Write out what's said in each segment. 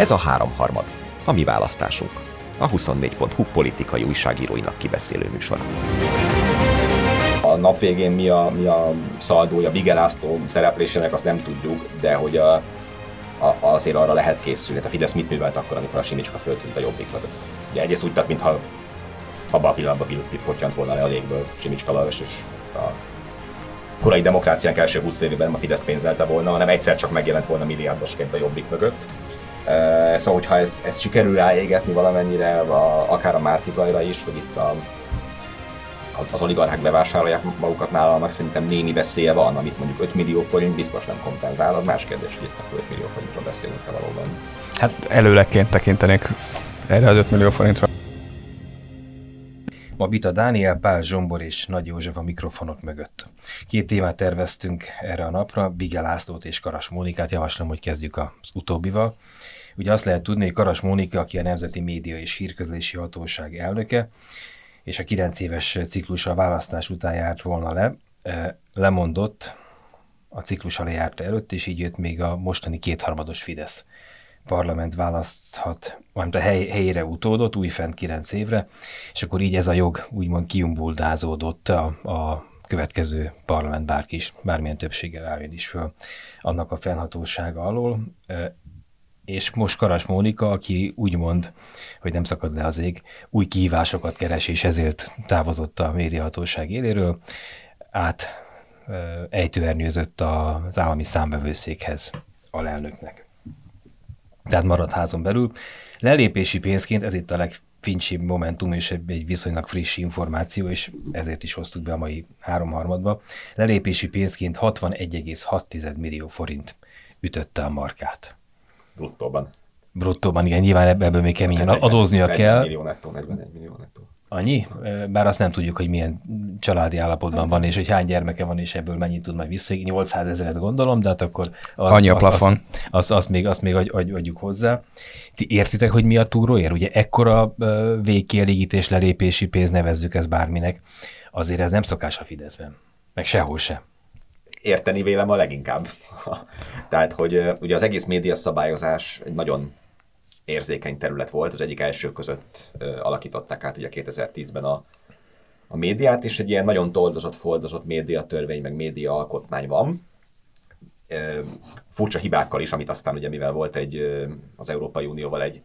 Ez a háromharmad, a mi választásunk. A 24.hu politikai újságíróinak kibeszélő műsora. A nap végén mi a, mi a szaldója Bigelásztó szereplésének, azt nem tudjuk, de hogy a, a, azért arra lehet készülni. Hát a Fidesz mit művelt akkor, amikor a Simicska föltűnt a jobbik mögött? Ugye egyrészt úgy tett, mintha abban a pillanatban pottyant volna le a légből Simicska Lajos, és a korai demokráciánk első 20 évében a Fidesz pénzelte volna, hanem egyszer csak megjelent volna milliárdosként a jobbik mögött. Szóval, hogyha ez, ez sikerül ráégetni valamennyire, a, akár a Márki Zajra is, hogy itt a, az oligarchák bevásárolják magukat nála, szerintem némi veszélye van, amit mondjuk 5 millió forint biztos nem kompenzál, az más kérdés, hogy itt 5 millió forintról beszélünk-e valóban. Hát előlegként tekintenék erre az 5 millió forintra. Ma Bita Dániel, Pál Zsombor és Nagy József a mikrofonok mögött. Két témát terveztünk erre a napra, Bige Lászlót és Karas Mónikát. Javaslom, hogy kezdjük az utóbbival. Ugye azt lehet tudni, hogy Karas Mónika, aki a Nemzeti Média és Hírközlési Hatóság elnöke, és a 9 éves ciklus választás után járt volna le, e, lemondott a ciklus lejárta előtt, és így jött még a mostani kétharmados Fidesz parlament választhat, vagy a hely, helyére utódott, újfent 9 évre, és akkor így ez a jog úgymond kiumbuldázódott a, a következő parlament bárki is, bármilyen többséggel álljon is föl annak a fennhatósága alól. És most Karas Mónika, aki úgy mond, hogy nem szakad le az ég, új kihívásokat keres, és ezért távozott a médiahatóság éléről, át ejtőernyőzött az állami számbevőszékhez alelnöknek tehát maradt házon belül. Lelépési pénzként, ez itt a legfincsibb momentum és egy viszonylag friss információ, és ezért is hoztuk be a mai háromharmadba. Lelépési pénzként 61,6 millió forint ütötte a markát. Bruttóban. Bruttóban, igen, nyilván ebből még keményen adóznia 40 kell. millió nettó, 41 millió nettó. Annyi? Bár azt nem tudjuk, hogy milyen családi állapotban van, és hogy hány gyermeke van, és ebből mennyit tud majd vissza. 800 ezeret gondolom, de hát akkor az, Annyi a plafon. Azt, azt, azt, azt, még, azt még adj, adj, adjuk hozzá. Ti értitek, hogy mi a túróér? Ugye ekkora végkielégítés, lelépési pénz, nevezzük ezt bárminek. Azért ez nem szokás a Fideszben. Meg sehol se. Érteni vélem a leginkább. Tehát, hogy ugye az egész média szabályozás egy nagyon érzékeny terület volt, az egyik első között alakították át ugye 2010-ben a, a médiát, és egy ilyen nagyon toldozott, foldozott médiatörvény, meg média alkotmány van. Furcsa hibákkal is, amit aztán ugye mivel volt egy az Európai Unióval egy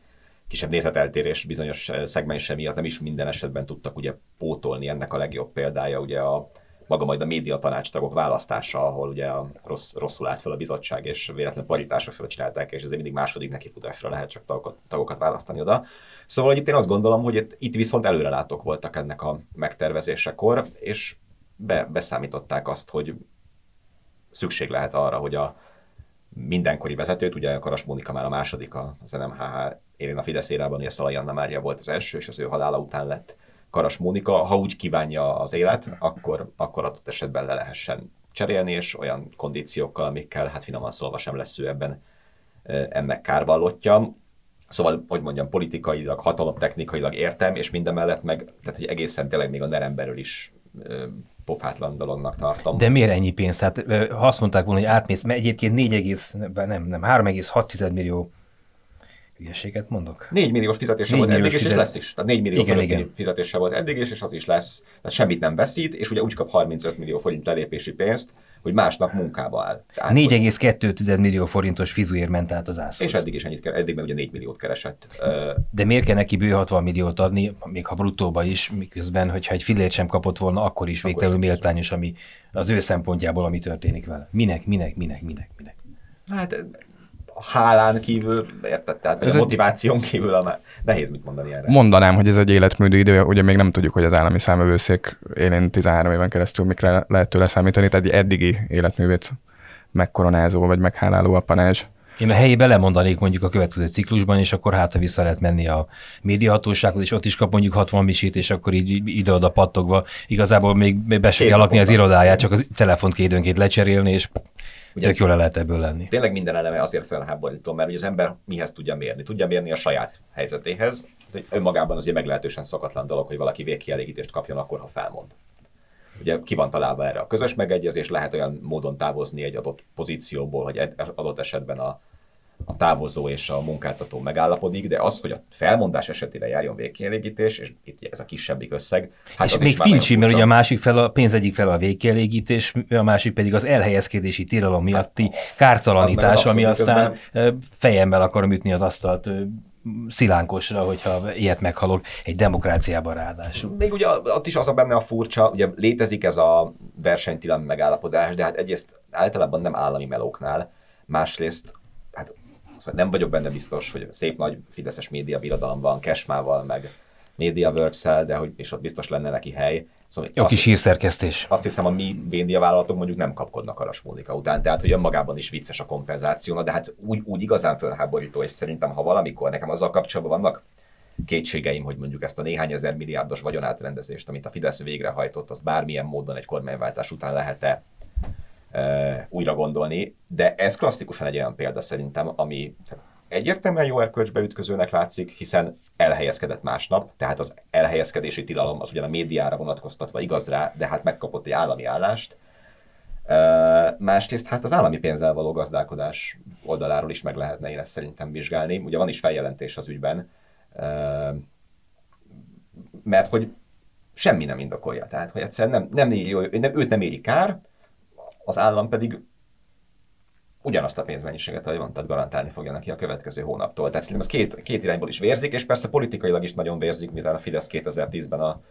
kisebb nézeteltérés bizonyos szegmense miatt nem is minden esetben tudtak ugye pótolni. Ennek a legjobb példája ugye a, maga majd a média tanácstagok választása, ahol ugye a rossz, rosszul állt fel a bizottság, és véletlenül paritásosra csinálták, és ezért mindig második nekifutásra lehet csak tagokat, tagokat választani oda. Szóval hogy itt én azt gondolom, hogy itt, itt viszont előrelátók voltak ennek a megtervezésekor, és be, beszámították azt, hogy szükség lehet arra, hogy a mindenkori vezetőt, ugye Karas Mónika már a második az NMHH élén a Fidesz érában, és Szalai Anna Mária volt az első, és az ő halála után lett Karas Mónika, ha úgy kívánja az élet, akkor, akkor adott esetben le lehessen cserélni, és olyan kondíciókkal, amikkel hát finoman szólva sem lesz ő ebben ennek kárvallottja. Szóval, hogy mondjam, politikailag, hatalomtechnikailag értem, és minden mellett meg, tehát hogy egészen tényleg még a neremberül is pofátlan dolognak tartom. De miért ennyi pénz? Hát ha azt mondták volna, hogy átmész, mert egyébként 4, nem, nem, 3,6 millió Hülyeséget mondok? 4 milliós fizetése 4 volt eddig, fizet... és lesz is. Tehát 4 millió igen, igen. fizetése volt eddig, és az is lesz. Tehát semmit nem veszít, és ugye úgy kap 35 millió forint lelépési pénzt, hogy másnap munkába áll. 4,2 millió forintos fizuér ment át az ászhoz. És eddig is ennyit keresett, eddig meg ugye 4 milliót keresett. De miért kell neki bő 60 milliót adni, még ha bruttóba is, miközben, hogyha egy fillért sem kapott volna, akkor is végtelenül méltányos, ami az ő szempontjából, ami történik vele. Minek, minek, minek, minek, minek. Hát hálán kívül, érted? Tehát ez a motiváción egy... kívül a nehéz mit mondani erre. Mondanám, hogy ez egy életműdő idő, ugye még nem tudjuk, hogy az állami számövőszék élén 13 éven keresztül mikre lehet tőle számítani, tehát egy eddigi életművét megkoronázó vagy megháláló a panázs. Én a helyébe lemondanék mondjuk a következő ciklusban, és akkor hát vissza lehet menni a médiahatósághoz, és ott is kap mondjuk 60 misit, és akkor így ide-oda pattogva. Igazából még be se kell lakni az irodáját, csak az telefont időnként lecserélni, és Ugye, Tök jól le lehet ebből lenni. Tényleg minden eleme azért felháborító, mert ugye az ember mihez tudja mérni? Tudja mérni a saját helyzetéhez. Hogy önmagában azért meglehetősen szokatlan dolog, hogy valaki végkielégítést kapjon akkor, ha felmond. Ugye ki van találva erre a közös megegyezés, lehet olyan módon távozni egy adott pozícióból, hogy adott esetben a, a távozó és a munkáltató megállapodik, de az, hogy a felmondás esetére járjon végkielégítés, és itt ez a kisebbik összeg. Hát és az még fincsi, mert ugye a másik fel, a pénz egyik fel a végkielégítés, a másik pedig az elhelyezkedési tilalom miatti hát, kártalanítás, ami aztán közben... fejemmel akarom ütni az asztalt szilánkosra, hogyha ilyet meghalok egy demokráciában ráadásul. Még ugye ott is az a benne a furcsa, ugye létezik ez a versenytilan megállapodás, de hát egyrészt általában nem állami melóknál, másrészt szóval nem vagyok benne biztos, hogy szép nagy fideszes média birodalom van Kesmával, meg MediaWorks de hogy, és ott biztos lenne neki hely. Szóval Jó kis hírszerkesztés. Azt hiszem, a mi média vállalatok mondjuk nem kapkodnak Aras Mónika után, tehát hogy önmagában is vicces a kompenzáció, de hát úgy, úgy igazán fölháborító, és szerintem, ha valamikor nekem azzal kapcsolatban vannak kétségeim, hogy mondjuk ezt a néhány ezer milliárdos vagyonátrendezést, amit a Fidesz végrehajtott, az bármilyen módon egy kormányváltás után lehet-e újra gondolni, de ez klasszikusan egy olyan példa szerintem, ami egyértelműen jó erkölcsbe ütközőnek látszik, hiszen elhelyezkedett másnap, tehát az elhelyezkedési tilalom az ugyan a médiára vonatkoztatva igaz rá, de hát megkapott egy állami állást. Másrészt hát az állami pénzzel való gazdálkodás oldaláról is meg lehetne én ezt szerintem vizsgálni. Ugye van is feljelentés az ügyben, mert hogy semmi nem indokolja. Tehát, hogy egyszerűen nem, nem, éri, nem, őt nem éri kár, az állam pedig ugyanazt a pénzmennyiséget, ahogy mondtad, garantálni fogja neki a következő hónaptól. Tehát szerintem ez két, két irányból is vérzik, és persze politikailag is nagyon vérzik, mivel a Fidesz 2010-ben a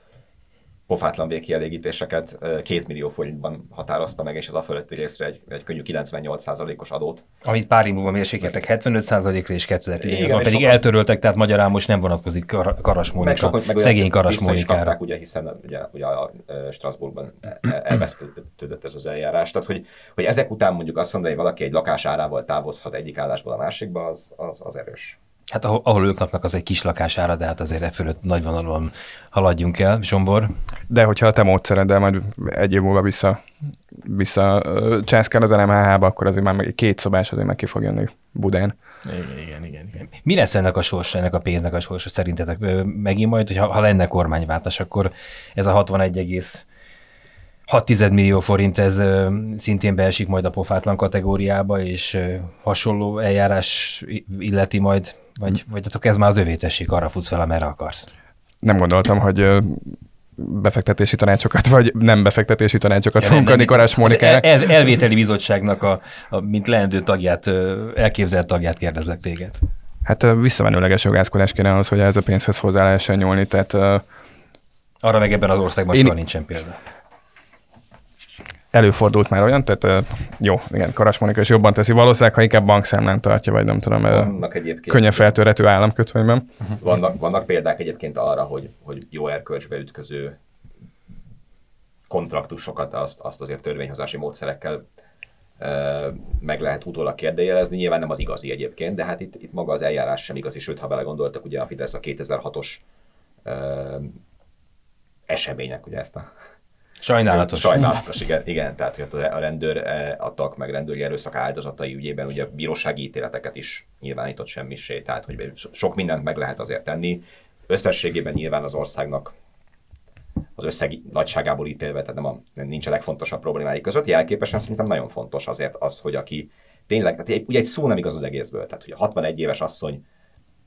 pofátlan végkielégítéseket két millió forintban határozta meg, és az a fölötti részre egy, egy könnyű 98%-os adót. Amit pár év múlva mérsékeltek 75%-ra, és 2018-ban pedig sokan, eltöröltek, tehát magyarán most nem vonatkozik kar, Karas Mónika, meg sokan, szegény Karas Mónikára. ugye, hiszen ugye, ugye a Strasbourgban e- e- elvesztődött ez az eljárás. Tehát, hogy, hogy ezek után mondjuk azt mondani, hogy valaki egy lakás árával távozhat egyik állásból a másikba, az, az, az erős. Hát ahol, ahol ők laknak, az egy kis lakására, de hát azért e fölött nagyvonalúan haladjunk el, Zsombor. De hogyha a te módszereddel majd egy év múlva vissza, vissza császkál az NMHH-ba, akkor azért már meg két szobás azért meg ki fog jönni Budán. Igen, igen, igen, igen. Mi lesz ennek a sorsa, ennek a pénznek a sorsa szerintetek? Megint majd, hogy ha, ha lenne kormányváltás, akkor ez a 61, 6 millió forint, ez szintén beesik majd a pofátlan kategóriába, és hasonló eljárás illeti majd vagy, vagy azok ez már az övétesség, arra futsz fel, amerre akarsz? Nem gondoltam, hogy befektetési tanácsokat, vagy nem befektetési tanácsokat ja, fogunk adni Karás Mónikának. El, elvételi bizottságnak, a, a, mint leendő tagját, elképzelt tagját kérdezek téged. Hát visszamenőleges jogászkodás kéne ahhoz, hogy ez a pénzhez hozzá lehessen nyúlni, tehát... Arra meg ebben az országban én... soha nincsen példa előfordult már olyan, tehát jó, igen, Karas Monika is jobban teszi. Valószínűleg, ha inkább bankszámlán tartja, vagy nem tudom, vannak egyébként, könnyen feltörhető államkötvényben. Vannak, vannak példák egyébként arra, hogy, hogy jó erkölcsbe ütköző kontraktusokat azt, azt azért törvényhozási módszerekkel meg lehet utólag kérdőjelezni. Nyilván nem az igazi egyébként, de hát itt, itt maga az eljárás sem igazi, sőt, ha belegondoltak, ugye a Fidesz a 2006-os események, ugye ezt a Sajnálatos. Sajnálatos, igen, igen. Tehát hogy a rendőr eh, adtak meg rendőri erőszak áldozatai ügyében ugye bírósági ítéleteket is nyilvánított semmisé, tehát hogy sok mindent meg lehet azért tenni. Összességében nyilván az országnak az összeg nagyságából ítélve, tehát nem a, nincs a legfontosabb problémái között. Jelképesen szerintem nagyon fontos azért az, hogy aki tényleg, tehát ugye egy szó nem igaz az egészből, tehát hogy a 61 éves asszony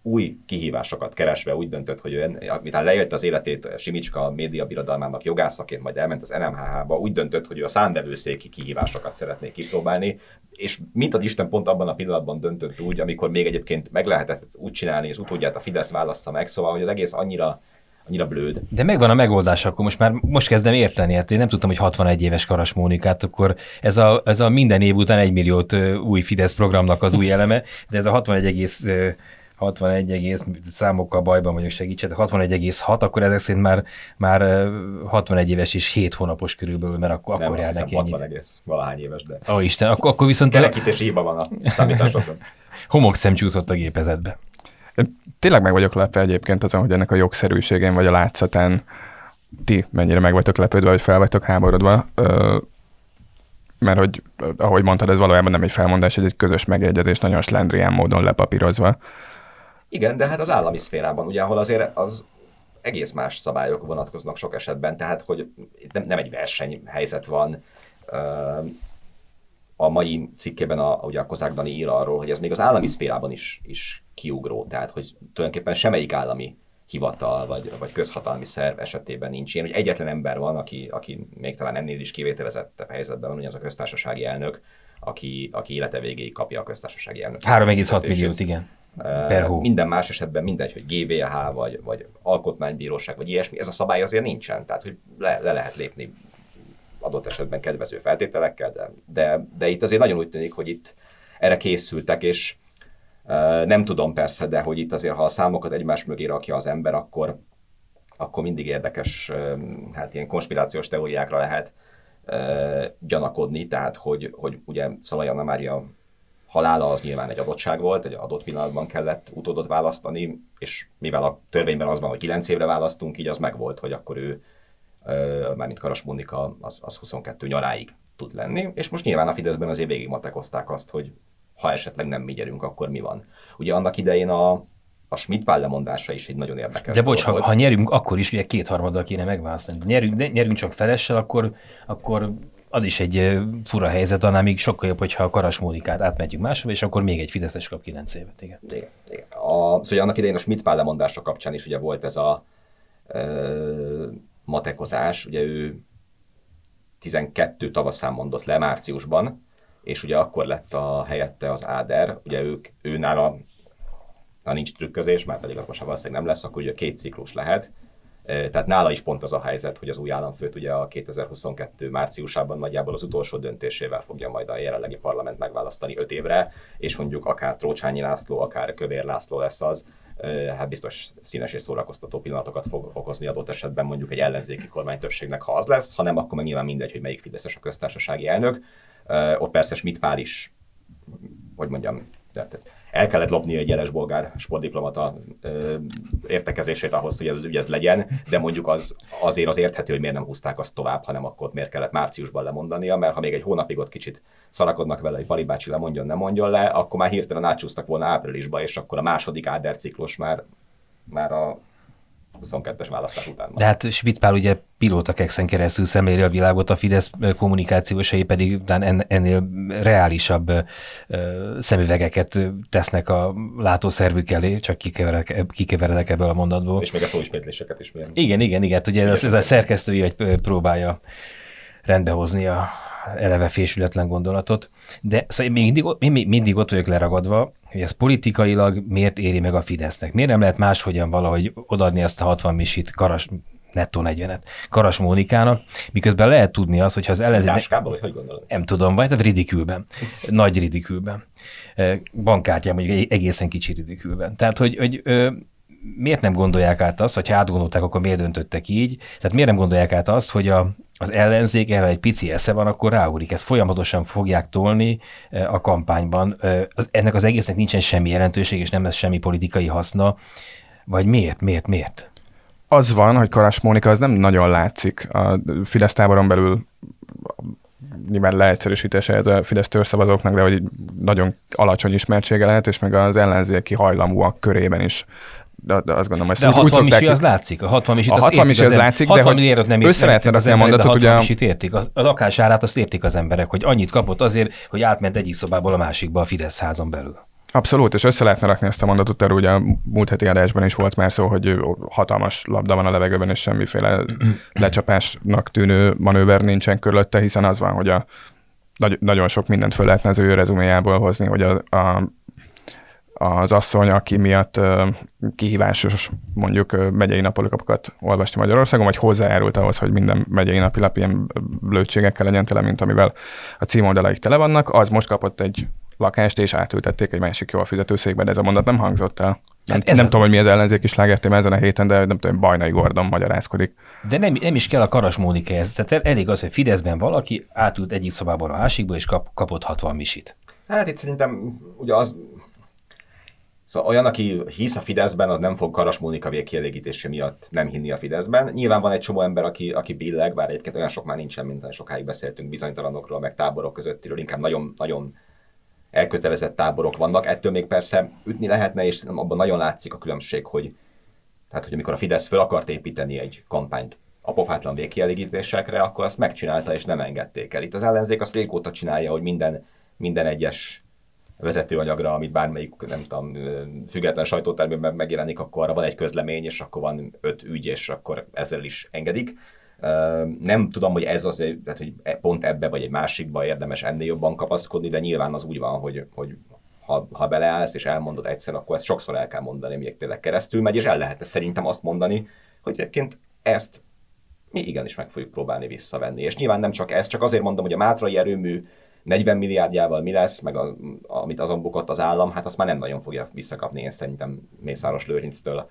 új kihívásokat keresve úgy döntött, hogy ő, miután lejött az életét Simicska média birodalmának jogászaként, majd elment az NMHH-ba, úgy döntött, hogy ő a számvevőszéki kihívásokat szeretné kipróbálni, és mint az Isten pont abban a pillanatban döntött úgy, amikor még egyébként meg lehetett úgy csinálni, és utódját a Fidesz válassza meg, szóval hogy az egész annyira annyira blőd. De megvan a megoldás, akkor most már most kezdem érteni, hát én nem tudtam, hogy 61 éves Karas Mónikát, akkor ez a, ez a minden év után egy milliót új Fidesz programnak az új eleme, de ez a 61, 61 egész, számokkal bajban vagyok, segítsetek, 61,6, akkor ezek szerint már, már 61 éves és 7 hónapos körülbelül, mert akkor, Nem, akkor jár neki 60 egész valahány éves, de... Ó, Isten, akkor, akkor viszont... Kerekítési hiba van a számításokban. Homokszem csúszott a gépezetbe. Én tényleg meg vagyok lepve egyébként azon, hogy ennek a jogszerűségén vagy a látszatán ti mennyire meg vagytok lepődve, vagy fel vagytok háborodva mert hogy, ahogy mondtad, ez valójában nem egy felmondás, ez egy közös megegyezés, nagyon slendrián módon lepapírozva. Igen, de hát az állami szférában, ugye, ahol azért az egész más szabályok vonatkoznak sok esetben, tehát hogy nem, nem egy versenyhelyzet van. a mai cikkében a, ugye a Kozák Dani ír arról, hogy ez még az állami szférában is, is kiugró, tehát hogy tulajdonképpen semmelyik állami hivatal vagy, vagy közhatalmi szerv esetében nincs ilyen, hogy egyetlen ember van, aki, aki még talán ennél is kivételezettebb helyzetben van, ugye az a köztársasági elnök, aki, aki élete végéig kapja a köztársasági elnök. 3,6 milliót, igen. Per hó. Minden más esetben mindegy, hogy GVH vagy, vagy alkotmánybíróság, vagy ilyesmi, ez a szabály azért nincsen, tehát hogy le, le lehet lépni adott esetben kedvező feltételekkel, de, de, de itt azért nagyon úgy tűnik, hogy itt erre készültek, és uh, nem tudom persze, de hogy itt azért, ha a számokat egymás mögé rakja az ember, akkor, akkor mindig érdekes, uh, hát ilyen konspirációs teóriákra lehet uh, gyanakodni, tehát hogy, hogy ugye Szalai Anna Mária halála az nyilván egy adottság volt, egy adott pillanatban kellett utódot választani, és mivel a törvényben az van, hogy 9 évre választunk, így az megvolt, hogy akkor ő mármint Karas Monika, az, az 22 nyaráig tud lenni, és most nyilván a Fideszben azért végig matekozták azt, hogy ha esetleg nem mi gyerünk, akkor mi van. Ugye annak idején a, a Schmidt-Pál lemondása is egy nagyon érdekes De bocs, ha, ha, nyerünk, akkor is ugye kétharmaddal kéne megválasztani. Nyerünk, de nyerünk csak felessel, akkor, akkor az is egy fura helyzet, annál még sokkal jobb, hogyha a Karas Mónikát átmegyünk máshova, és akkor még egy Fideszes kap 9 évet. Igen. igen, igen. A, szóval annak idején a Schmidt-Pál lemondása kapcsán is ugye volt ez a matekozás, ugye ő 12 tavaszán mondott le márciusban, és ugye akkor lett a helyette az Áder, ugye ők, ő nála, ha nincs trükközés, már pedig az most valószínűleg nem lesz, akkor ugye két ciklus lehet, tehát nála is pont az a helyzet, hogy az új államfőt ugye a 2022 márciusában nagyjából az utolsó döntésével fogja majd a jelenlegi parlament megválasztani öt évre, és mondjuk akár Trócsányi László, akár Kövér László lesz az, hát biztos színes és szórakoztató pillanatokat fog okozni adott esetben mondjuk egy ellenzéki kormány többségnek, ha az lesz, ha nem, akkor meg nyilván mindegy, hogy melyik Fideszes a köztársasági elnök. Ott persze Schmidt Pál is, hogy mondjam, tehát el kellett lopni egy jeles bolgár sportdiplomata ö, értekezését ahhoz, hogy ez az ügy ez legyen, de mondjuk az azért az érthető, hogy miért nem húzták azt tovább, hanem akkor miért kellett márciusban lemondania, mert ha még egy hónapig ott kicsit szarakodnak vele, hogy Pali lemondjon, nem mondjon le, akkor már hirtelen átcsúsztak volna áprilisba, és akkor a második Áder ciklus már, már a 22-es választás után. De hát Schmidt-Pál ugye pilótakexen keresztül szemléli a világot, a Fidesz kommunikációsai pedig en, ennél reálisabb szemüvegeket tesznek a látószervük elé, csak kikeveredek, kikeveredek ebből a mondatból. És még a szóismétléseket is milyen. Igen, igen, igen, ugye ez, ez a szerkesztői, hogy próbálja rendbehozni a eleve fésületlen gondolatot. De szóval én mindig, én mindig ott vagyok leragadva, hogy ez politikailag miért éri meg a Fidesznek. Miért nem lehet máshogyan valahogy odaadni ezt a 60 misit karas, nettó 40-et Karas Mónikának, miközben lehet tudni az, hogyha az ellenzék... Táskából, vagy hogy gondolod? Nem tudom, vagy tehát ridikülben. Nagy ridikülben. Bankkártyán mondjuk egészen kicsi ridikülben. Tehát, hogy, hogy miért nem gondolják át azt, vagy ha átgondolták, akkor miért döntöttek így? Tehát miért nem gondolják át azt, hogy a, az ellenzék erre egy pici esze van, akkor ráúrik. Ezt folyamatosan fogják tolni eh, a kampányban. Eh, ennek az egésznek nincsen semmi jelentőség, és nem lesz semmi politikai haszna. Vagy miért, miért, miért? Az van, hogy Karas Mónika az nem nagyon látszik. A Fidesz táboron belül nyilván leegyszerűsítése a Fidesz szavazóknak, de hogy nagyon alacsony ismertsége lehet, és meg az ellenzéki hajlamúak körében is de, de azt gondolom, hogy de a 60 misi az látszik, a 60 misi a 60 misi az, az látszik, 60 de hogy nem össze lehetne az, az mondatot, ugye... A értik, a, a lakásárát azt értik az emberek, hogy annyit kapott azért, hogy átment egyik szobából a másikba a Fidesz házon belül. Abszolút, és össze lehetne rakni ezt a mondatot, erről ugye a múlt heti adásban is volt már szó, hogy hatalmas labda van a levegőben, és semmiféle lecsapásnak tűnő manőver nincsen körülötte, hiszen az van, hogy a, nagyon sok mindent föl lehetne az ő rezuméjából hozni, hogy a, a az asszony, aki miatt kihívásos mondjuk megyei napilapokat olvasti Magyarországon, vagy hozzájárult ahhoz, hogy minden megyei napilap ilyen blödségekkel legyen tele, mint amivel a címoldalaik tele vannak, az most kapott egy lakást, és átültették egy másik jól fizetőszékbe, de ez a mondat nem hangzott el. Nem, hát ez nem az... tudom, hogy mi az ellenzék is lágertém ezen a héten, de nem tudom, Bajnai Gordon magyarázkodik. De nem, nem is kell a Karas Mónika ez. Tehát elég az, hogy Fideszben valaki átült egyik szobából a másikba, és kap, kapott 60 misit. Hát itt szerintem ugye az Szóval olyan, aki hisz a Fideszben, az nem fog Karas Mónika végkielégítése miatt nem hinni a Fideszben. Nyilván van egy csomó ember, aki, aki billeg, bár egyébként olyan sok már nincsen, mint sokáig beszéltünk bizonytalanokról, meg táborok közöttiről, inkább nagyon, nagyon elkötelezett táborok vannak. Ettől még persze ütni lehetne, és abban nagyon látszik a különbség, hogy tehát, hogy amikor a Fidesz fel akart építeni egy kampányt a pofátlan végkielégítésekre, akkor azt megcsinálta és nem engedték el. Itt az ellenzék azt régóta csinálja, hogy minden, minden egyes vezetőanyagra, amit bármelyik, nem tudom, független sajtótermében megjelenik, akkor arra van egy közlemény, és akkor van öt ügy, és akkor ezzel is engedik. Nem tudom, hogy ez az, tehát, hogy e, pont ebbe vagy egy másikba érdemes ennél jobban kapaszkodni, de nyilván az úgy van, hogy, hogy ha, ha beleállsz és elmondod egyszer, akkor ezt sokszor el kell mondani, még tényleg keresztül megy, és el lehetne szerintem azt mondani, hogy egyébként ezt mi igenis meg fogjuk próbálni visszavenni. És nyilván nem csak ez, csak azért mondom, hogy a Mátrai erőmű 40 milliárdjával mi lesz, meg a, amit azon bukott az állam, hát azt már nem nagyon fogja visszakapni, én szerintem Mészáros Lőrinctől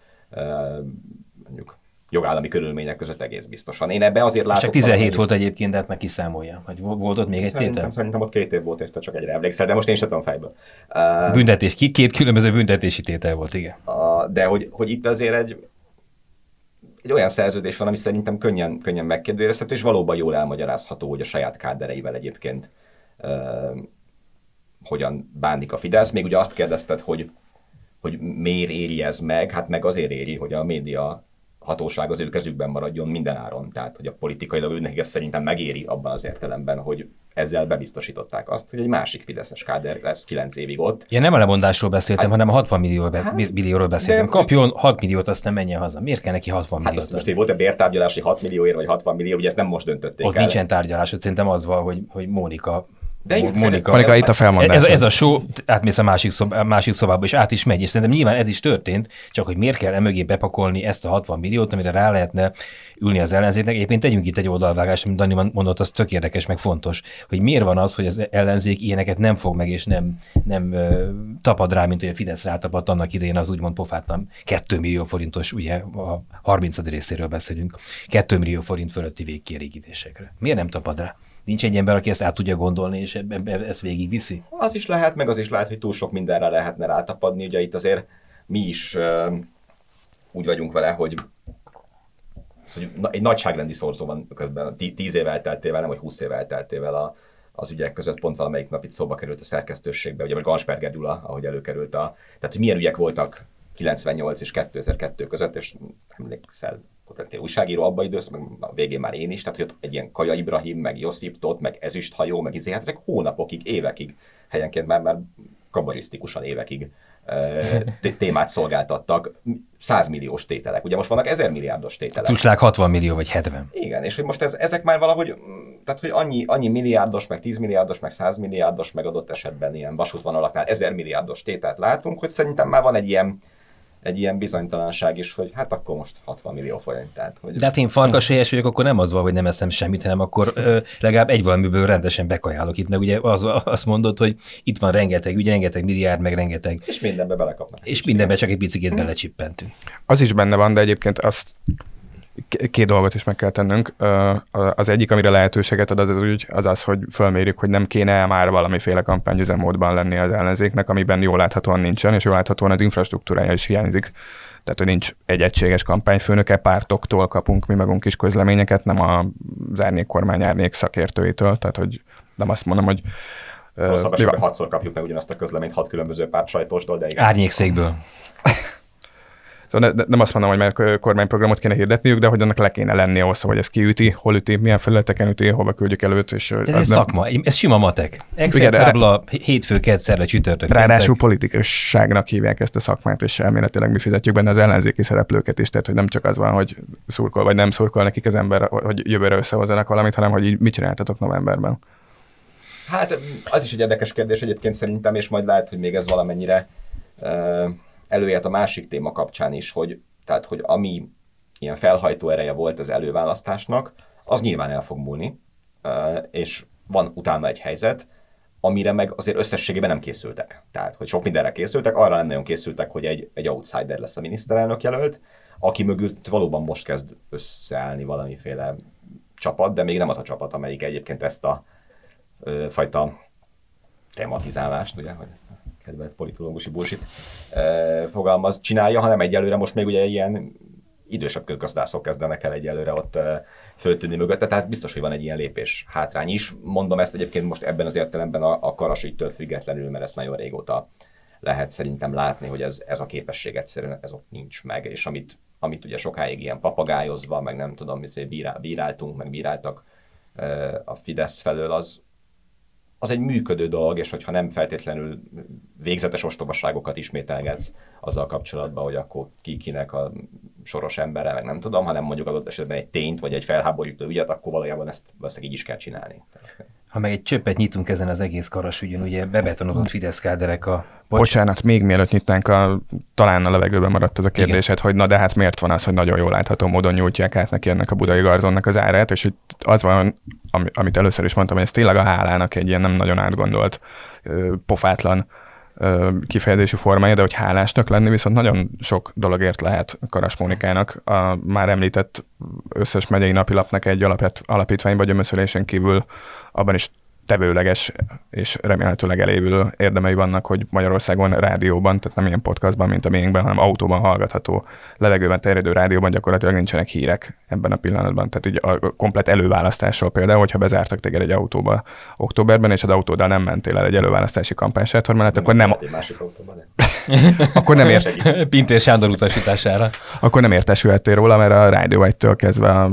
mondjuk jogállami körülmények között egész biztosan. Én ebbe azért látok... Csak 17 valami, volt egyébként, de hát meg kiszámolja. Hogy volt ott még egy szerintem, tétel? Szerintem ott két év volt, és te csak egyre emlékszel, de most én sem tudom fejből. Uh, Büntetés, két különböző büntetési tétel volt, igen. Uh, de hogy, hogy itt azért egy, egy olyan szerződés van, ami szerintem könnyen, könnyen megkérdőjelezhető, és valóban jól elmagyarázható, hogy a saját kádereivel egyébként uh, hogyan bánik a Fidesz. Még ugye azt kérdezted, hogy, hogy miért éri ez meg, hát meg azért éri, hogy a média hatóság az ő kezükben maradjon minden áron. Tehát, hogy a politikailag őnek ezt szerintem megéri abban az értelemben, hogy ezzel bebiztosították azt, hogy egy másik Fideszes káder lesz 9 évig ott. Én nem a lemondásról beszéltem, hát, hanem a 60 millió be, hát, millióról beszéltem. De, Kapjon 6 milliót, aztán menjen haza. Miért kell neki 60 hát milliót? most volt a bértárgyalási 6 millióért, vagy 60 millió, ugye ezt nem most döntötték Ott el. nincsen tárgyalás, hogy szerintem az van, hogy, hogy Mónika de Monika, Monika itt a felmondás. Ez, ez a show, átmész a másik, szob, másik szobába, és át is megy, és szerintem nyilván ez is történt, csak hogy miért kell emögé bepakolni ezt a 60 milliót, amire rá lehetne ülni az ellenzéknek. Egyébként tegyünk itt egy oldalvágást, amit Dani mondott, az tök érdekes, meg fontos, hogy miért van az, hogy az ellenzék ilyeneket nem fog meg, és nem, nem tapad rá, mint hogy a Fidesz rátapadt annak idején az úgymond pofátlan 2 millió forintos, ugye a 30. részéről beszélünk, 2 millió forint fölötti végkielégítésekre. Miért nem tapad rá? Nincs egy ember, aki ezt át tudja gondolni, és ezt végigviszi? Az is lehet, meg az is lehet, hogy túl sok mindenre lehetne rátapadni. Ugye itt azért mi is uh, úgy vagyunk vele, hogy szóval egy nagyságrendi szorzó van közben, tíz év elteltével, nem hogy húsz év elteltével a, az ügyek között pont valamelyik nap itt szóba került a szerkesztőségbe, ugye most Gansperger Gyula, ahogy előkerült a, tehát hogy milyen ügyek voltak 98 és 2002 között, és emlékszel, egy újságíró abban időszak, meg a végén már én is, tehát hogy ott egy ilyen Kaja Ibrahim, meg Josip Tot, meg Ezüsthajó, meg izé, hát ezek hónapokig, évekig, helyenként már, már kabarisztikusan évekig témát szolgáltattak, 100 milliós tételek. Ugye most vannak 1000 milliárdos tételek. Cucslák 60 millió vagy 70. Igen, és hogy most ez, ezek már valahogy, tehát hogy annyi, annyi milliárdos, meg 10 milliárdos, meg 100 milliárdos, meg adott esetben ilyen vasútvonalaknál 1000 milliárdos tételt látunk, hogy szerintem már van egy ilyen, egy ilyen bizonytalanság is, hogy hát akkor most 60 millió forint. Tehát, hogy... De hát én farkas helyes vagyok, akkor nem az van, hogy nem eszem semmit, hanem akkor ö, legalább egy valamiből rendesen bekajálok itt, meg ugye az, azt mondod, hogy itt van rengeteg, ugye rengeteg milliárd, meg rengeteg. És mindenbe belekapnak. És mindenbe csak egy picit hmm. belecsippentünk. Az is benne van, de egyébként azt két dolgot is meg kell tennünk. Az egyik, amire lehetőséget ad, az az, úgy, az, az hogy fölmérjük, hogy nem kéne már valamiféle kampányüzemmódban lenni az ellenzéknek, amiben jól láthatóan nincsen, és jól láthatóan az infrastruktúrája is hiányzik. Tehát, hogy nincs egy egységes kampányfőnöke, pártoktól kapunk mi magunk is közleményeket, nem az árnyék kormány árnyék szakértőitől. Tehát, hogy nem azt mondom, hogy Rosszabb esetben hatszor kapjuk meg ugyanazt a közleményt hat különböző párt sajtóstól, de igen. Árnyékszékből. Szóval ne, nem azt mondom, hogy már kormányprogramot kéne hirdetniük, de hogy annak le kéne lenni ahhoz, hogy ez kiüti, hol üti, milyen felületeken üti, hova küldjük előtt. És ez egy szakma, ez sima matek. Excel Igen, tábla, hétfő, kedszerre, csütörtök. Ráadásul politikusságnak hívják ezt a szakmát, és elméletileg mi fizetjük benne az ellenzéki szereplőket is, tehát hogy nem csak az van, hogy szurkol vagy nem szurkol nekik az ember, hogy jövőre összehozzanak valamit, hanem hogy így mit csináltatok novemberben. Hát az is egy érdekes kérdés egyébként szerintem, és majd lehet, hogy még ez valamennyire uh előjött a másik téma kapcsán is, hogy, tehát, hogy ami ilyen felhajtó ereje volt az előválasztásnak, az nyilván el fog múlni, és van utána egy helyzet, amire meg azért összességében nem készültek. Tehát, hogy sok mindenre készültek, arra nem nagyon készültek, hogy egy, egy outsider lesz a miniszterelnök jelölt, aki mögött valóban most kezd összeállni valamiféle csapat, de még nem az a csapat, amelyik egyébként ezt a ö, fajta tematizálást, ugye, hogy ezt a kedvelt politológusi bullshit e, fogalmaz, csinálja, hanem egyelőre most még ugye ilyen idősebb közgazdászok kezdenek el egyelőre ott e, föltűnni mögötte, tehát biztos, hogy van egy ilyen lépés hátrány is. Mondom ezt egyébként most ebben az értelemben a, a karasítől függetlenül, mert ezt nagyon régóta lehet szerintem látni, hogy ez, ez a képesség egyszerűen ez ott nincs meg, és amit amit ugye sokáig ilyen papagájozva, meg nem tudom, mi bírál, bíráltunk, meg bíráltak a Fidesz felől, az, az egy működő dolog, és hogyha nem feltétlenül végzetes ostobaságokat ismételgetsz azzal kapcsolatban, hogy akkor ki kinek a soros embere, meg nem tudom, hanem mondjuk adott esetben egy tényt, vagy egy felháborító ügyet, akkor valójában ezt valószínűleg így is kell csinálni. Ha meg egy csöppet nyitunk ezen az egész karas ügyön, ugye bebetonozott Fidesz káderek a... Bocs. Bocsánat, még mielőtt nyitnánk, a, talán a levegőben maradt az a kérdésed, hogy na de hát miért van az, hogy nagyon jól látható módon nyújtják át neki ennek a budai garzonnak az árát, és hogy az van, amit először is mondtam, hogy ez tényleg a hálának egy ilyen nem nagyon átgondolt, pofátlan kifejezési formája, de hogy hálásnak lenni viszont nagyon sok dologért lehet Karas Mónikának. A már említett összes megyei napilapnak egy alapet, alapítvány vagy ömöszölésen kívül abban is tevőleges és remélhetőleg elévülő érdemei vannak, hogy Magyarországon rádióban, tehát nem ilyen podcastban, mint a miénkben, hanem autóban hallgatható, levegőben terjedő rádióban gyakorlatilag nincsenek hírek ebben a pillanatban. Tehát így a komplet előválasztásról például, hogyha bezártak téged egy autóba októberben, és az autóddal nem mentél el egy előválasztási kampánysátor mellett, akkor nem... Egy másik autóban, akkor nem ért... Pintér Sándor utasítására. Akkor nem értesülhettél róla, mert a Rádió 1-től kezdve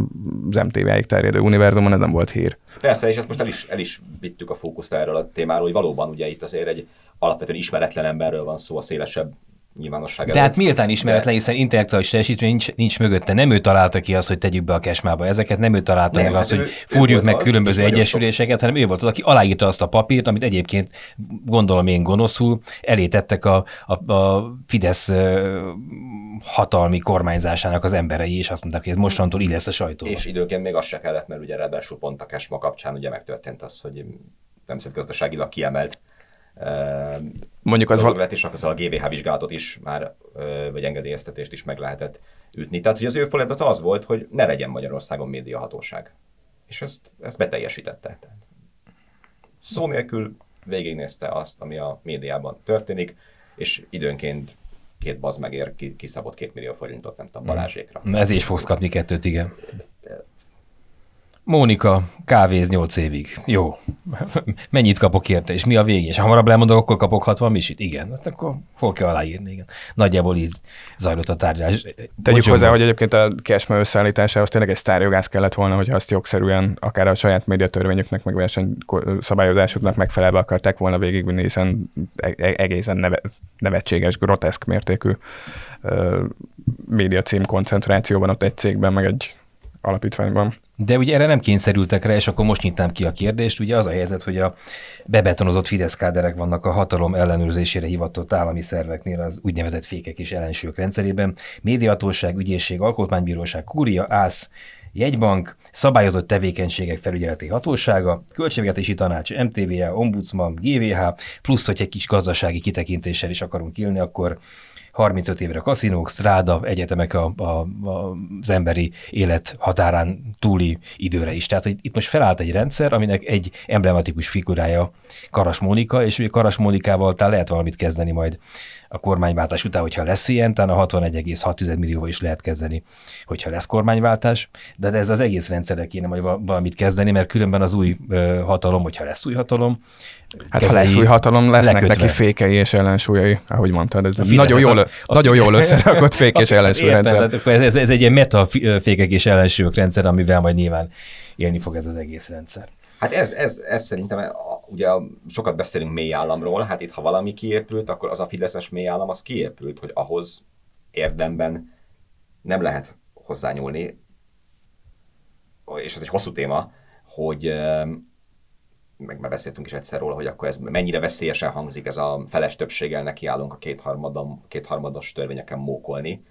az MTV-ig terjedő univerzumon ez nem volt hír. Persze, és ezt most el is, el is vittük a fókuszt erről a témáról, hogy valóban ugye itt azért egy alapvetően ismeretlen emberről van szó a szélesebb nyilvánosság De hát méltán ismeretlen, hiszen intellektuális teljesítmény nincs, nincs mögötte. Nem ő találta ki azt, hogy tegyük be a kesmába ezeket, nem ő találta nem, meg azt, hogy ő, fúrjuk ő meg az, különböző egyesüléseket, hanem ő volt az, aki aláírta azt a papírt, amit egyébként gondolom én gonoszul elé tettek a, a, a Fidesz hatalmi kormányzásának az emberei, és azt mondták, hogy ez mostantól így lesz a sajtó. És időnként még az se kellett, mert ugye ráadásul pont a kesma kapcsán ugye megtörtént az, hogy nemzetgazdaságilag kiemelt Mondjuk az val- és akkor a GVH vizsgálatot is már, vagy engedélyeztetést is meg lehetett ütni. Tehát, hogy az ő feladat az volt, hogy ne legyen Magyarországon médiahatóság. És ezt, ezt beteljesítette. Szó nélkül végignézte azt, ami a médiában történik, és időnként két baz megér, kiszabott két millió forintot, nem tudom, Balázsékra. Ez is fogsz kapni kettőt, igen. Mónika, kávéz 8 évig. Jó. Mennyit kapok érte, és mi a vége? És ha hamarabb lemondok, akkor kapok 60 misit? Igen. Hát akkor hol kell aláírni? Igen. Nagyjából így zajlott a tárgyalás. Tegyük hozzá, hogy egyébként a cashma összeállításához tényleg egy sztárjogász kellett volna, hogy azt jogszerűen akár a saját médiatörvényüknek, meg versenyszabályozásuknak megfelelve akarták volna végigvinni, hiszen e-, e-, egészen neve, nevetséges, groteszk mértékű média cím koncentrációban ott egy cégben, meg egy alapítványban. De ugye erre nem kényszerültek rá, és akkor most nyitnám ki a kérdést. Ugye az a helyzet, hogy a bebetonozott Fidesz káderek vannak a hatalom ellenőrzésére hivatott állami szerveknél az úgynevezett fékek és ellensők rendszerében. Médiatóság, ügyészség, alkotmánybíróság, kúria, ász, jegybank, szabályozott tevékenységek felügyeleti hatósága, költségvetési tanács, MTVA, ombudsman, GVH, plusz, hogy egy kis gazdasági kitekintéssel is akarunk élni, akkor 35 évre kaszinók, stráda, egyetemek a, a, a, az emberi élet határán túli időre is. Tehát hogy itt most felállt egy rendszer, aminek egy emblematikus figurája Karas Mónika, és ugye Karas Mónikával talán lehet valamit kezdeni majd a kormányváltás után, hogyha lesz ilyen, talán a 61,6 millióval is lehet kezdeni, hogyha lesz kormányváltás, de ez az egész rendszerre kéne majd valamit kezdeni, mert különben az új hatalom, hogyha lesz új hatalom, Hát ha lesz új hatalom, lesznek lekötve. neki fékei és ellensúlyai, ahogy mondtad. Ez nagyon jól, a, nagyon jól összerakott fék és ellensúlyrendszer. Ez, ez, ez egy ilyen meta fékek és ellensúlyok rendszer, amivel majd nyilván élni fog ez az egész rendszer. Hát ez, ez, ez szerintem, ugye sokat beszélünk mély államról, hát itt ha valami kiépült, akkor az a fideszes mély állam az kiépült, hogy ahhoz érdemben nem lehet hozzányúlni, és ez egy hosszú téma, hogy meg már beszéltünk is egyszer róla, hogy akkor ez mennyire veszélyesen hangzik, ez a feles többséggel nekiállunk a kétharmados törvényeken mókolni,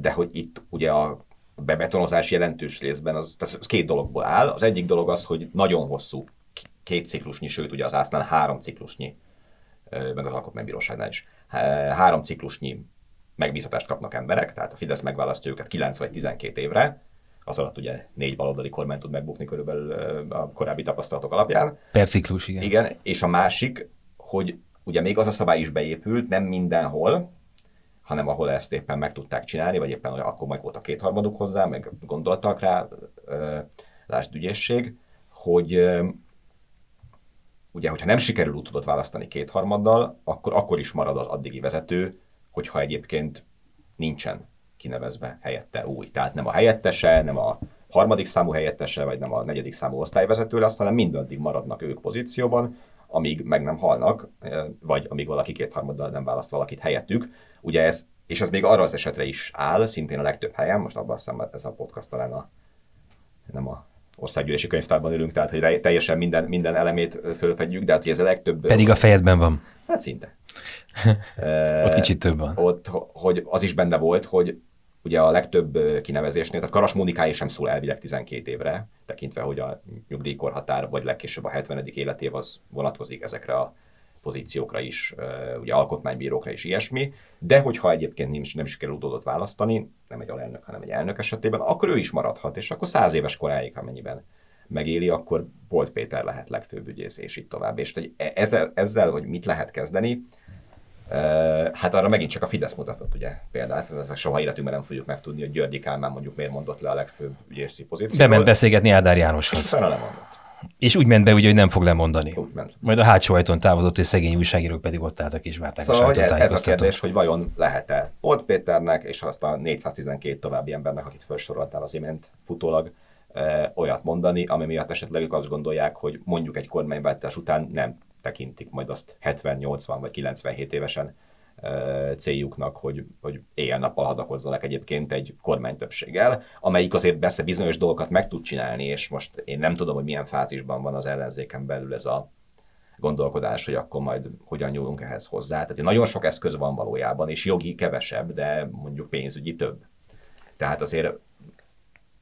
de hogy itt ugye a bebetonozás jelentős részben az, az két dologból áll. Az egyik dolog az, hogy nagyon hosszú, két ciklusnyi, sőt ugye az ásznál három ciklusnyi, meg az alkotmánybíróságnál is, három ciklusnyi megbízatást kapnak emberek, tehát a Fidesz megválasztja őket 9 vagy 12 évre, az alatt ugye négy baloldali kormány tud megbukni körülbelül a korábbi tapasztalatok alapján. Per ciklus, igen. Igen, és a másik, hogy ugye még az a szabály is beépült, nem mindenhol, hanem ahol ezt éppen meg tudták csinálni, vagy éppen akkor meg volt a kétharmaduk hozzá, meg gondoltak rá, lásd ügyészség, hogy ugye, hogyha nem sikerül tudott választani kétharmaddal, akkor akkor is marad az addigi vezető, hogyha egyébként nincsen kinevezve helyette új. Tehát nem a helyettese, nem a harmadik számú helyettese, vagy nem a negyedik számú osztályvezető lesz, hanem mindaddig maradnak ők pozícióban, amíg meg nem halnak, vagy amíg valaki kétharmaddal nem választ valakit helyettük. Ugye ez, és ez még arra az esetre is áll, szintén a legtöbb helyen, most abban hiszem ez a podcast talán a, nem a országgyűlési könyvtárban ülünk, tehát hogy teljesen minden, minden elemét fölfedjük, de hát hogy ez a legtöbb... Pedig a fejedben van. Hát szinte. ott kicsit több van. Ott, hogy az is benne volt, hogy ugye a legtöbb kinevezésnél, tehát Karas Mónikáé sem szól elvileg 12 évre, tekintve, hogy a nyugdíjkorhatár, vagy legkésőbb a 70. életév az vonatkozik ezekre a pozíciókra is, ugye alkotmánybírókra is ilyesmi, de hogyha egyébként nem, nem is kell utódot választani, nem egy alelnök, hanem egy elnök esetében, akkor ő is maradhat, és akkor száz éves koráig, amennyiben megéli, akkor Bolt Péter lehet legfőbb ügyész, és így tovább. És hogy e- ezzel, ezzel, hogy mit lehet kezdeni, Hát arra megint csak a Fidesz mutatott, ugye példát, ezt soha életünkben nem fogjuk megtudni, hogy Györgyi Kálmán mondjuk miért mondott le a legfőbb ügyészi pozíciót. Bement beszélgetni Ádár Jánoshoz. És nem mondott. És úgy ment be, ugye, hogy nem fog lemondani. Úgy ment. Majd a hátsó ajtón távozott, és szegény újságírók pedig ott álltak és várták szóval, a hogy ez a kérdés, hogy vajon lehet-e Old Péternek és azt a 412 további embernek, akit felsoroltál az imént futólag, olyat mondani, ami miatt esetleg ők azt gondolják, hogy mondjuk egy kormányváltás után nem tekintik majd azt 70, 80 vagy 97 évesen céljuknak, hogy, hogy éjjel-nappal hadakozzanak egyébként egy kormánytöbbséggel, amelyik azért persze bizonyos dolgokat meg tud csinálni, és most én nem tudom, hogy milyen fázisban van az ellenzéken belül ez a gondolkodás, hogy akkor majd hogyan nyúlunk ehhez hozzá. Tehát nagyon sok eszköz van valójában, és jogi kevesebb, de mondjuk pénzügyi több. Tehát azért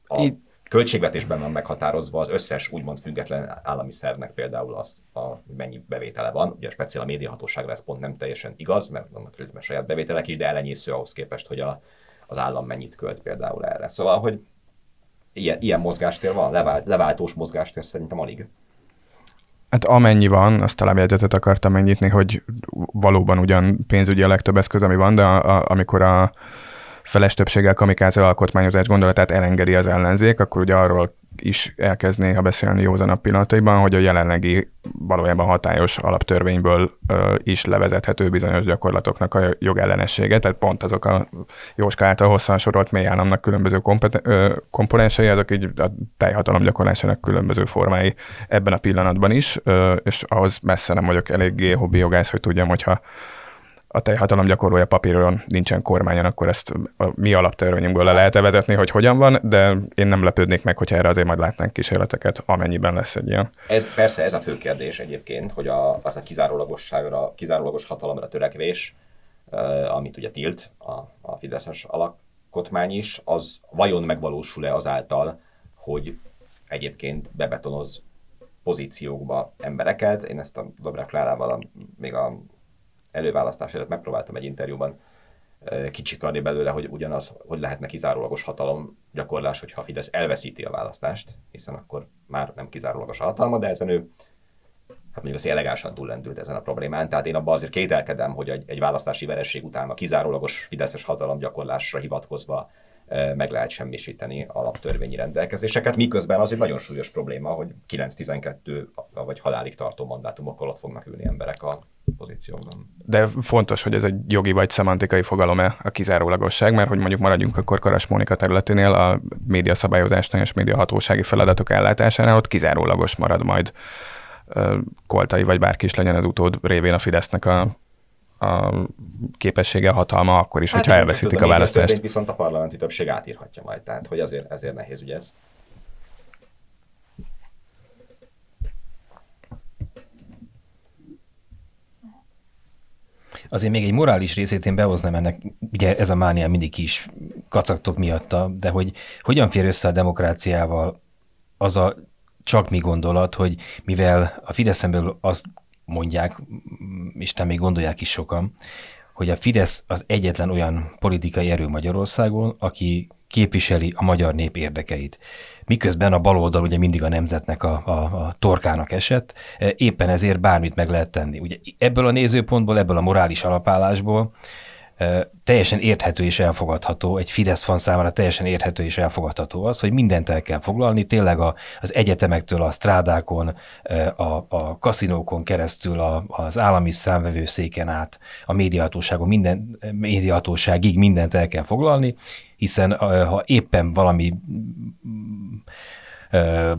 a, Itt költségvetésben van meghatározva az összes úgymond független állami szervnek például az, a, mennyi bevétele van. Ugye speciál a médiahatóságra ez pont nem teljesen igaz, mert vannak részben saját bevételek is, de elenyésző ahhoz képest, hogy a, az állam mennyit költ például erre. Szóval, hogy ilyen, ilyen mozgástér van, levált, leváltós mozgástér szerintem alig. Hát amennyi van, azt talán jegyzetet akartam megnyitni, hogy valóban ugyan pénzügyi a legtöbb eszköz, ami van, de a, a, amikor a feles többséggel kamikáze alkotmányozás gondolatát elengedi az ellenzék, akkor ugye arról is elkezd ha beszélni józanabb pillanataiban, hogy a jelenlegi valójában hatályos alaptörvényből ö, is levezethető bizonyos gyakorlatoknak a jogellenessége, tehát pont azok a Jóska által hosszan sorolt mély államnak különböző ö, komponensei, azok így a teljhatalom gyakorlásának különböző formái ebben a pillanatban is, ö, és ahhoz messze nem vagyok eléggé hobbi jogász, hogy tudjam, hogyha a teljhatalom gyakorolja papíron nincsen kormányon, akkor ezt a mi alaptörvényünkből le lehet vezetni, hogy hogyan van, de én nem lepődnék meg, hogyha erre azért majd látnánk kísérleteket, amennyiben lesz egy ilyen. Ez, persze ez a fő kérdés egyébként, hogy a, az a kizárólagosságra, kizárólagos hatalomra törekvés, amit ugye tilt a, a Fideszes alkotmány is, az vajon megvalósul-e azáltal, hogy egyébként bebetonoz pozíciókba embereket. Én ezt a Dobrev Klárával még a előválasztás előtt megpróbáltam egy interjúban kicsikarni belőle, hogy ugyanaz, hogy lehetne kizárólagos hatalom gyakorlás, hogyha a Fidesz elveszíti a választást, hiszen akkor már nem kizárólagos a hatalma, de ezen ő hát mondjuk azt elegánsan túllendült ezen a problémán. Tehát én abban azért kételkedem, hogy egy, egy választási veresség után a kizárólagos fideszes hatalom gyakorlásra hivatkozva meg lehet semmisíteni alaptörvényi rendelkezéseket, miközben az egy nagyon súlyos probléma, hogy 9-12 vagy halálig tartó mandátumokkal ott fognak ülni emberek a pozícióban. De fontos, hogy ez egy jogi vagy szemantikai fogalom-e a kizárólagosság, mert hogy mondjuk maradjunk akkor Karas Mónika területénél a média szabályozásnál és média hatósági feladatok ellátásánál, ott kizárólagos marad majd Koltai vagy bárki is legyen az utód révén a Fidesznek a a képessége, hatalma akkor is, hát hogyha elveszítik a választást. Viszont a parlamenti többség átírhatja majd, tehát hogy azért, ezért nehéz ugye ez. Azért még egy morális részét én behoznám ennek, ugye ez a mánia mindig is kacagtok miatta, de hogy hogyan fér össze a demokráciával az a csak mi gondolat, hogy mivel a Fideszen belül azt mondják, és te még gondolják is sokan, hogy a Fidesz az egyetlen olyan politikai erő Magyarországon, aki képviseli a magyar nép érdekeit. Miközben a baloldal ugye mindig a nemzetnek a, a, a torkának esett, éppen ezért bármit meg lehet tenni. Ugye ebből a nézőpontból, ebből a morális alapállásból teljesen érthető és elfogadható, egy Fidesz fan számára teljesen érthető és elfogadható az, hogy mindent el kell foglalni, tényleg a, az egyetemektől, a strádákon, a, a kaszinókon keresztül, a, az állami számvevőszéken át, a médiahatóságon, minden médiahatóságig mindent el kell foglalni, hiszen ha éppen valami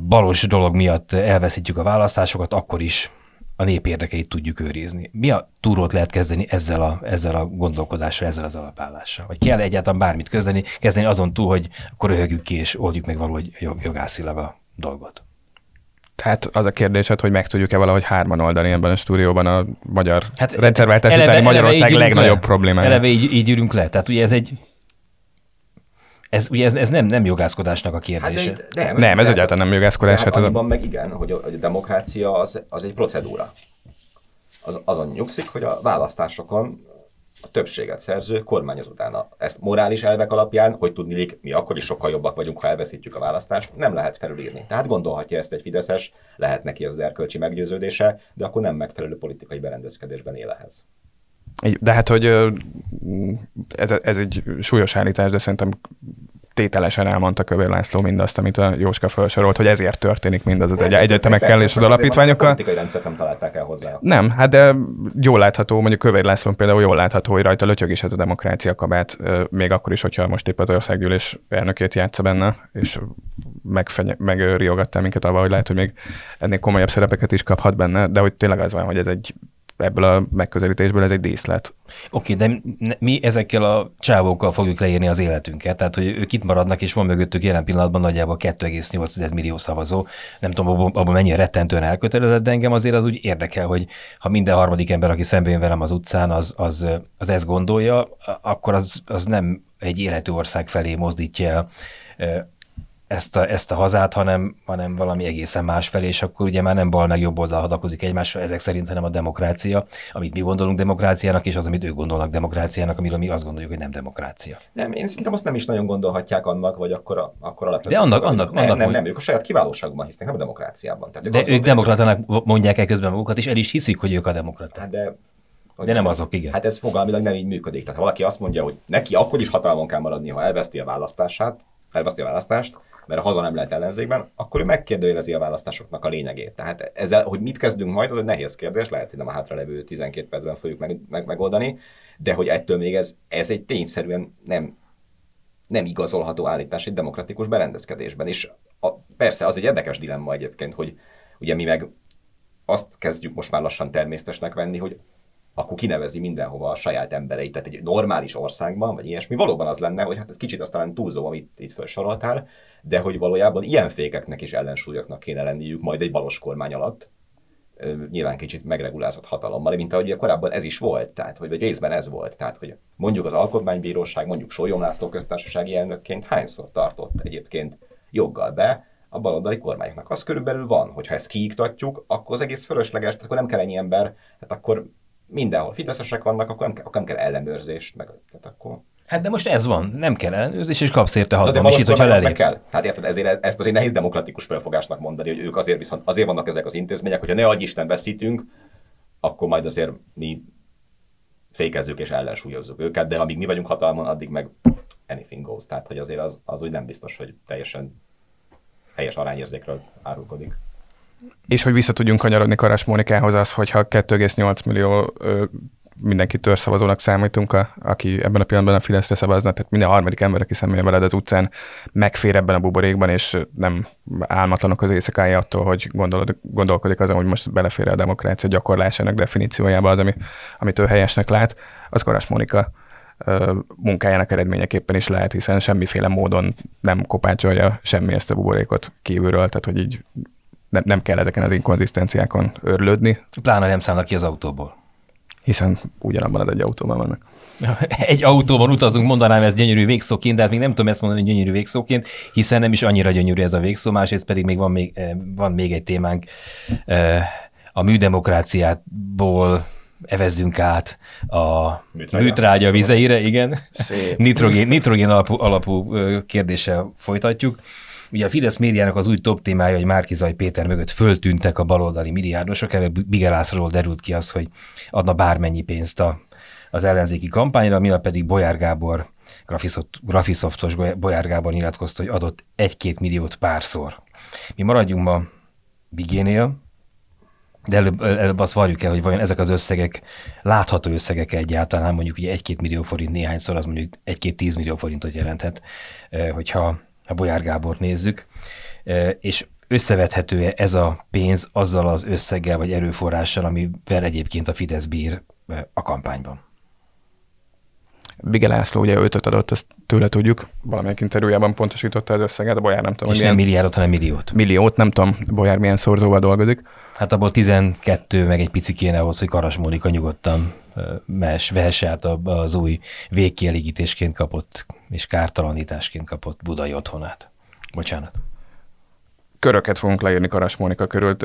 balos dolog miatt elveszítjük a választásokat, akkor is a nép érdekeit tudjuk őrizni. Mi a túrót lehet kezdeni ezzel a, ezzel a gondolkodással, ezzel az alapállással? Vagy kell egyáltalán bármit kezdeni, kezdeni azon túl, hogy akkor röhögjük ki és oldjuk meg valahogy jogászilag a dolgot? Tehát az a kérdésed, hogy meg tudjuk-e valahogy hárman oldani ebben a stúdióban a magyar hát, rendszerváltás utáni Magyarország legnagyobb problémája. Eleve így, így ürünk le. Tehát ugye ez egy ez, ugye ez, ez nem, nem jogászkodásnak a kérdése. Hát de, nem, nem, ez egyáltalán nem jogászkodás. Hát annyiban meg igen, hogy a, hogy a demokrácia az, az egy procedúra. Az, azon nyugszik, hogy a választásokon a többséget szerző kormányoz utána. Ezt morális elvek alapján, hogy tudni, mi akkor is sokkal jobbak vagyunk, ha elveszítjük a választást, nem lehet felülírni. Tehát gondolhatja ezt egy Fideszes, lehet neki az erkölcsi meggyőződése, de akkor nem megfelelő politikai berendezkedésben él ehhez. De hát, hogy ez, ez egy súlyos állítás, de szerintem tételesen elmondta Kövér László mindazt, amit a Jóska felsorolt, hogy ezért történik mindaz az egy, egyetemekkel és az alapítványokkal. A nem találták el hozzá. Nem, hát de jól látható, mondjuk Kövér László például jól látható, hogy rajta lötyög is ez a demokrácia kabát, még akkor is, hogyha most épp az országgyűlés elnökét játsza benne, és megriogattál minket avval, hogy lehet, hogy még ennél komolyabb szerepeket is kaphat benne, de hogy tényleg az van, hogy ez egy ebből a megközelítésből ez egy díszlet. Oké, okay, de mi ezekkel a csávókkal fogjuk leírni az életünket, tehát hogy ők itt maradnak, és van mögöttük jelen pillanatban nagyjából 2,8 millió szavazó. Nem tudom, abban, abban mennyire rettentően elkötelezett, de engem azért az úgy érdekel, hogy ha minden harmadik ember, aki szemben jön velem az utcán, az, az, az ezt gondolja, akkor az, az nem egy életű ország felé mozdítja ezt a, ezt a hazát, hanem, hanem valami egészen más felé, és akkor ugye már nem bal meg jobb oldal hadakozik egymásra, ezek szerint, hanem a demokrácia, amit mi gondolunk demokráciának, és az, amit ők gondolnak demokráciának, amiről mi azt gondoljuk, hogy nem demokrácia. Nem, én szerintem azt nem is nagyon gondolhatják annak, vagy akkor, a, akkor alapvetően. De annak, annak, nem, annak, nem, nem, ők a saját kiválóságban hisznek, nem a demokráciában. Tehát de ők, ők demokratának mondják el közben magukat, és el is hiszik, hogy ők a demokraták. Hát de de nem azok, igen. Hát ez fogalmilag nem így működik. Tehát ha valaki azt mondja, hogy neki akkor is hatalmon kell maradni, ha elveszti a választását, elveszti a választást, mert haza nem lehet ellenzékben, akkor ő megkérdőjelezi a választásoknak a lényegét. Tehát ezzel, hogy mit kezdünk majd, az egy nehéz kérdés, lehet, hogy nem a hátralevő 12 percben fogjuk meg, meg, megoldani, de hogy ettől még ez, ez egy tényszerűen nem, nem igazolható állítás egy demokratikus berendezkedésben. És a, persze az egy érdekes dilemma egyébként, hogy ugye mi meg azt kezdjük most már lassan természetesnek venni, hogy akkor kinevezi mindenhova a saját embereit. Tehát egy normális országban, vagy ilyesmi, valóban az lenne, hogy hát ez kicsit aztán túlzó, amit itt felsoroltál, de hogy valójában ilyen fékeknek és ellensúlyoknak kéne lenniük majd egy balos kormány alatt, nyilván kicsit megregulázott hatalommal, mint ahogy korábban ez is volt, tehát hogy vagy részben ez volt, tehát hogy mondjuk az alkotmánybíróság, mondjuk Sólyom László köztársasági elnökként hányszor tartott egyébként joggal be a baloldali kormányoknak. Az körülbelül van, hogyha ezt kiiktatjuk, akkor az egész fölösleges, tehát akkor nem kell ennyi ember, hát akkor mindenhol fideszesek vannak, akkor nem, kell, akkor nem kell ellenőrzést, meg, tehát akkor Hát de most ez van, nem kell ellenőrzés, és kapsz érte hatalmasít, hogyha lelépsz. Kell. Hát érted, ezért, ezt azért nehéz demokratikus felfogásnak mondani, hogy ők azért viszont azért vannak ezek az intézmények, hogyha ne adj Isten veszítünk, akkor majd azért mi fékezzük és ellensúlyozzuk őket, de amíg mi vagyunk hatalmon, addig meg anything goes. Tehát, hogy azért az, az úgy nem biztos, hogy teljesen helyes arányérzékről árulkodik. És hogy vissza tudjunk kanyarodni Karas Mónikához az, hogyha 2,8 millió ö, mindenki törzszavazónak számítunk, a, aki ebben a pillanatban a Fideszre szavazna, tehát minden harmadik ember, aki személye veled az utcán, megfér ebben a buborékban, és nem álmatlanok az éjszakája attól, hogy gondolod, gondolkodik azon, hogy most belefér a demokrácia gyakorlásának definíciójába az, ami, amit ő helyesnek lát, az Karas Mónika munkájának eredményeképpen is lehet, hiszen semmiféle módon nem kopácsolja semmi ezt a buborékot kívülről, tehát hogy így nem, nem kell ezeken az inkonzisztenciákon örlődni. Pláne nem szállnak ki az autóból. Hiszen ugyanabban az egy autóban vannak. Egy autóban utazunk, mondanám ez gyönyörű végszóként, de hát még nem tudom ezt mondani gyönyörű végszóként, hiszen nem is annyira gyönyörű ez a végszó, másrészt pedig még van még, eh, van még egy témánk, eh, a műdemokráciából evezzünk át a műtrágya, műtrágya vizeire, igen. Nitrogén, nitrogén alapú, alapú kérdéssel folytatjuk. Ugye a Fidesz médiának az új top témája, hogy Márkizaj Péter mögött föltűntek a baloldali milliárdosok, erre Bigelászról derült ki az, hogy adna bármennyi pénzt a az ellenzéki kampányra, mi pedig Bolyár Gábor, Grafisoftos Bolyár Gábor nyilatkozta, hogy adott egy-két milliót párszor. Mi maradjunk ma Bigénél, de előbb, előbb azt várjuk el, hogy vajon ezek az összegek látható összegek egyáltalán, mondjuk ugye egy-két millió forint néhányszor, az mondjuk egy-két tíz millió forintot jelenthet, hogyha a Bolyár Gábor nézzük. És összevethető-e ez a pénz azzal az összeggel vagy erőforrással, amivel egyébként a Fidesz bír a kampányban? Bige László ugye ötöt adott, ezt tőle tudjuk, valamelyik interjújában pontosította az összeget, a Bolyár nem tudom. És nem milliárdot, hanem milliót. Milliót, nem tudom, Bolyár milyen szorzóval dolgozik. Hát abból 12 meg egy pici kéne ahhoz, hogy Karas Mónika nyugodtan mes, vehesse át az új végkielégítésként kapott és kártalanításként kapott budai otthonát. Bocsánat köröket fogunk leírni Karas Mónika körül,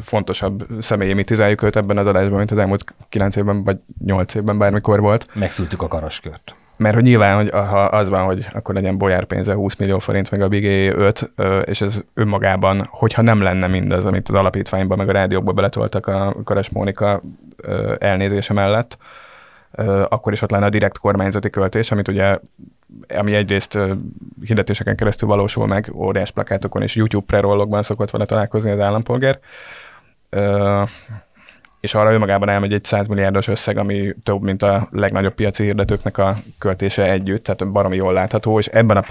fontosabb személyi mitizáljuk őt ebben az adásban, mint az elmúlt kilenc évben, vagy nyolc évben bármikor volt. Megszültük a karaskört. Mert hogy nyilván, hogy ha az van, hogy akkor legyen Bolyár pénze 20 millió forint, meg a Bigé 5, és ez önmagában, hogyha nem lenne mindaz, amit az alapítványban, meg a rádiókba beletoltak a Karas Mónika elnézése mellett, akkor is ott lenne a direkt kormányzati költés, amit ugye, ami egyrészt hirdetéseken keresztül valósul meg, óriás plakátokon és YouTube prerollokban szokott vele találkozni az állampolgár és arra önmagában elmegy egy 100 milliárdos összeg, ami több, mint a legnagyobb piaci hirdetőknek a költése együtt, tehát baromi jól látható, és ebben a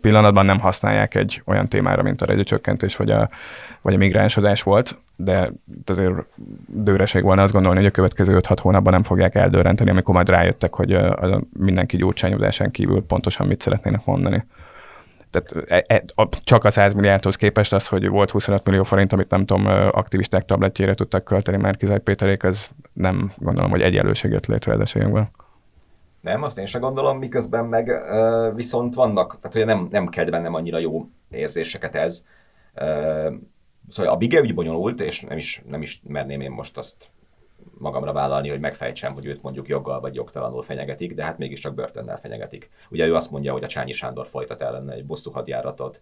pillanatban nem használják egy olyan témára, mint a rezsicsökkentés vagy a, vagy a migránsodás volt, de azért dőreség volna azt gondolni, hogy a következő 5-6 hónapban nem fogják eldőrenteni, amikor majd rájöttek, hogy a, mindenki gyurcsányozásán kívül pontosan mit szeretnének mondani tehát e, e, csak a 100 milliárdhoz képest az, hogy volt 25 millió forint, amit nem tudom, aktivisták tabletjére tudtak költeni már Kizaj Péterék, ez nem gondolom, hogy egyenlőség jött létre az esélyünkből. Nem, azt én sem gondolom, miközben meg viszont vannak, tehát ugye nem, nem kell bennem annyira jó érzéseket ez. Uh, szóval a Bige ügy bonyolult, és nem is, nem is merném én most azt magamra vállalni, hogy megfejtsem, hogy őt mondjuk joggal vagy jogtalanul fenyegetik, de hát mégiscsak börtönnel fenyegetik. Ugye ő azt mondja, hogy a Csányi Sándor folytat ellene egy bosszú hadjáratot,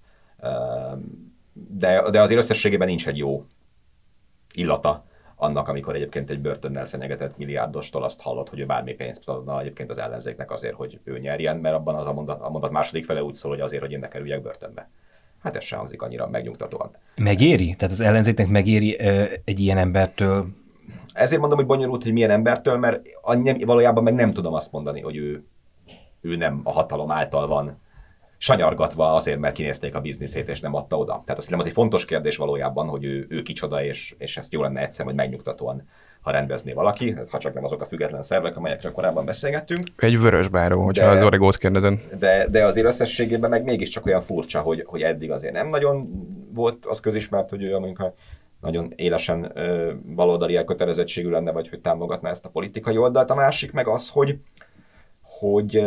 de, de azért összességében nincs egy jó illata annak, amikor egyébként egy börtönnel fenyegetett milliárdostól azt hallott, hogy ő bármi pénzt adna egyébként az ellenzéknek azért, hogy ő nyerjen, mert abban az a mondat, a mondat második fele úgy szól, hogy azért, hogy én ne kerüljek börtönbe. Hát ez sem hangzik annyira megnyugtatóan. Megéri? Tehát az ellenzéknek megéri ö, egy ilyen embertől ezért mondom, hogy bonyolult, hogy milyen embertől, mert annyi, valójában meg nem tudom azt mondani, hogy ő, ő nem a hatalom által van sanyargatva azért, mert kinézték a bizniszét, és nem adta oda. Tehát azt hiszem, az egy fontos kérdés valójában, hogy ő, ő kicsoda, és, és ezt jó lenne egyszer, hogy megnyugtatóan ha rendezné valaki, ha csak nem azok a független szervek, amelyekről korábban beszélgettünk. Egy vörös báró, hogyha de, az origót kérdezem. De, de azért összességében meg mégiscsak olyan furcsa, hogy, hogy eddig azért nem nagyon volt az közismert, hogy ő mondjuk nagyon élesen baloldali elkötelezettségű lenne, vagy hogy támogatná ezt a politikai oldalt. A másik meg az, hogy, hogy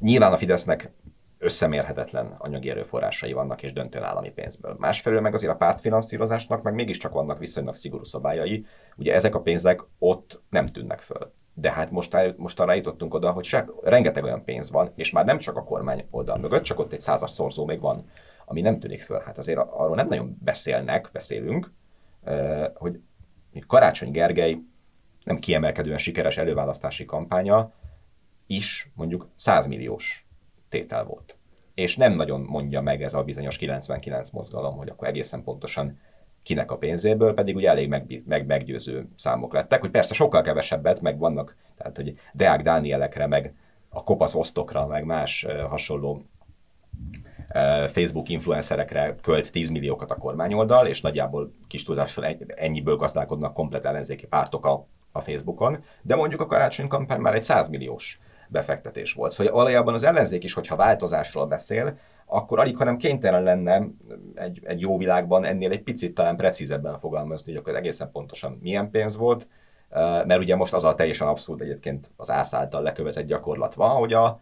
nyilván a Fidesznek összemérhetetlen anyagi erőforrásai vannak, és döntően állami pénzből. Másfelől meg azért a pártfinanszírozásnak meg mégiscsak vannak viszonylag szigorú szabályai. Ugye ezek a pénzek ott nem tűnnek föl. De hát most, most arra jutottunk oda, hogy se, rengeteg olyan pénz van, és már nem csak a kormány oldal mögött, csak ott egy százas szorzó még van ami nem tűnik föl. Hát azért arról nem nagyon beszélnek, beszélünk, hogy Karácsony Gergely nem kiemelkedően sikeres előválasztási kampánya is mondjuk 100 milliós tétel volt. És nem nagyon mondja meg ez a bizonyos 99 mozgalom, hogy akkor egészen pontosan kinek a pénzéből, pedig ugye elég meg, meg, meggyőző számok lettek, hogy persze sokkal kevesebbet, meg vannak, tehát hogy Deák Dánielekre, meg a kopasz osztokra, meg más hasonló Facebook influencerekre költ 10 milliókat a kormányoldal, és nagyjából kis túlzással ennyiből gazdálkodnak komplet ellenzéki pártok a, a Facebookon, de mondjuk a karácsony kampány már egy 100 milliós befektetés volt. Szóval valójában az ellenzék is, hogyha változásról beszél, akkor alig, hanem kénytelen lenne egy, egy jó világban ennél egy picit talán precízebben fogalmazni, hogy akkor egészen pontosan milyen pénz volt, mert ugye most az a teljesen abszurd egyébként az ász által lekövezett gyakorlat van, hogy a,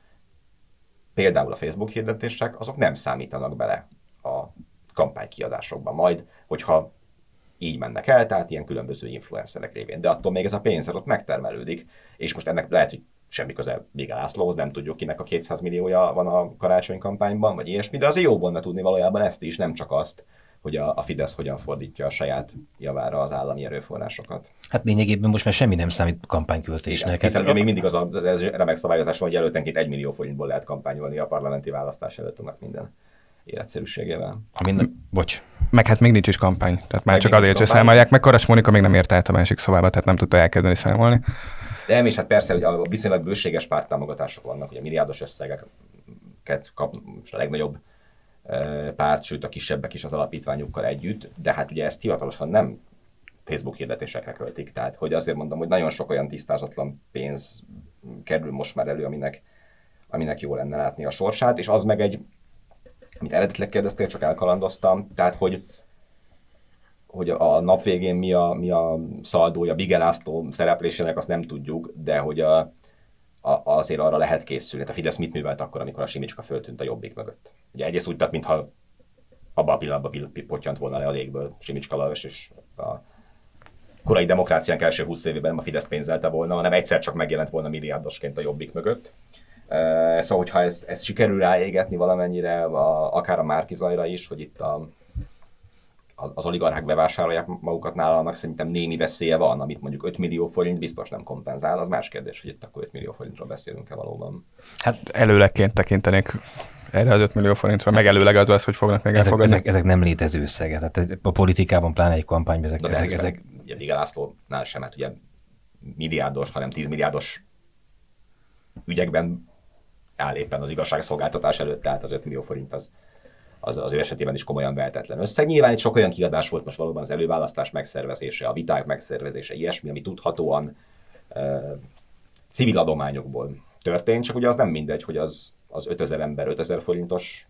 például a Facebook hirdetések, azok nem számítanak bele a kampánykiadásokba. Majd, hogyha így mennek el, tehát ilyen különböző influencerek révén. De attól még ez a pénz ott megtermelődik, és most ennek lehet, hogy semmi köze még Lászlóhoz, nem tudjuk kinek a 200 milliója van a karácsony kampányban, vagy ilyesmi, de azért jó volna tudni valójában ezt is, nem csak azt, hogy a, a Fidesz hogyan fordítja a saját javára az állami erőforrásokat. Hát lényegében most már semmi nem számít kampányköltésnek. Igen, hiszen ugye még mindig az a ez remek szabályozás van, hogy jelöltenként egy millió forintból lehet kampányolni a parlamenti választás előtt annak minden életszerűségével. Ha minden... Bocs. Meg hát még nincs is kampány, tehát már Meg csak azért se számolják, meg Karas Mónika még nem ért át a másik szobába, tehát nem tudta elkezdeni számolni. De nem, és hát persze, hogy a viszonylag bőséges párttámogatások vannak, ugye milliárdos összegeket kap most a legnagyobb párt, sőt a kisebbek is az alapítványukkal együtt, de hát ugye ezt hivatalosan nem Facebook hirdetésekre költik, tehát hogy azért mondom, hogy nagyon sok olyan tisztázatlan pénz kerül most már elő, aminek, aminek jó lenne látni a sorsát, és az meg egy, amit eredetileg kérdeztél, csak elkalandoztam, tehát hogy hogy a nap végén mi a, mi a szaldója Bige szereplésének, azt nem tudjuk, de hogy a, a, azért arra lehet készülni. Hát a Fidesz mit művelt akkor, amikor a Simicska föltűnt a jobbik mögött? Ugye egyrészt úgy tett, mintha abban a pillanatban pill- pottyant volna le a légből Simicska Lajos, és a korai demokráciánk első 20 évében nem a Fidesz pénzelte volna, hanem egyszer csak megjelent volna milliárdosként a jobbik mögött. Szóval, hogyha ezt, ezt sikerül ráégetni valamennyire, a, akár a Márkizajra is, hogy itt a- az oligarchák bevásárolják magukat nála, annak szerintem némi veszélye van, amit mondjuk 5 millió forint biztos nem kompenzál, az más kérdés, hogy itt akkor 5 millió forintról beszélünk-e valóban. Hát előlegként tekintenék erre az 5 millió forintra, meg előleg az lesz, hogy fognak még Ezek, elfogadni. ezek, ezek, nem létező összegek. Tehát ez, a politikában, pláne egy kampányban ezek, De ezek, ezek, ezek, ezek ugye Liga Lászlónál sem, hát ugye milliárdos, hanem 10 milliárdos ügyekben áll éppen az igazságszolgáltatás előtt, tehát az 5 millió forint az, az, az ő esetében is komolyan vehetetlen összeg. Nyilván itt sok olyan kiadás volt most valóban az előválasztás megszervezése, a viták megszervezése, ilyesmi, ami tudhatóan uh, civil adományokból történt, csak ugye az nem mindegy, hogy az, az 5000 ember 5000 forintos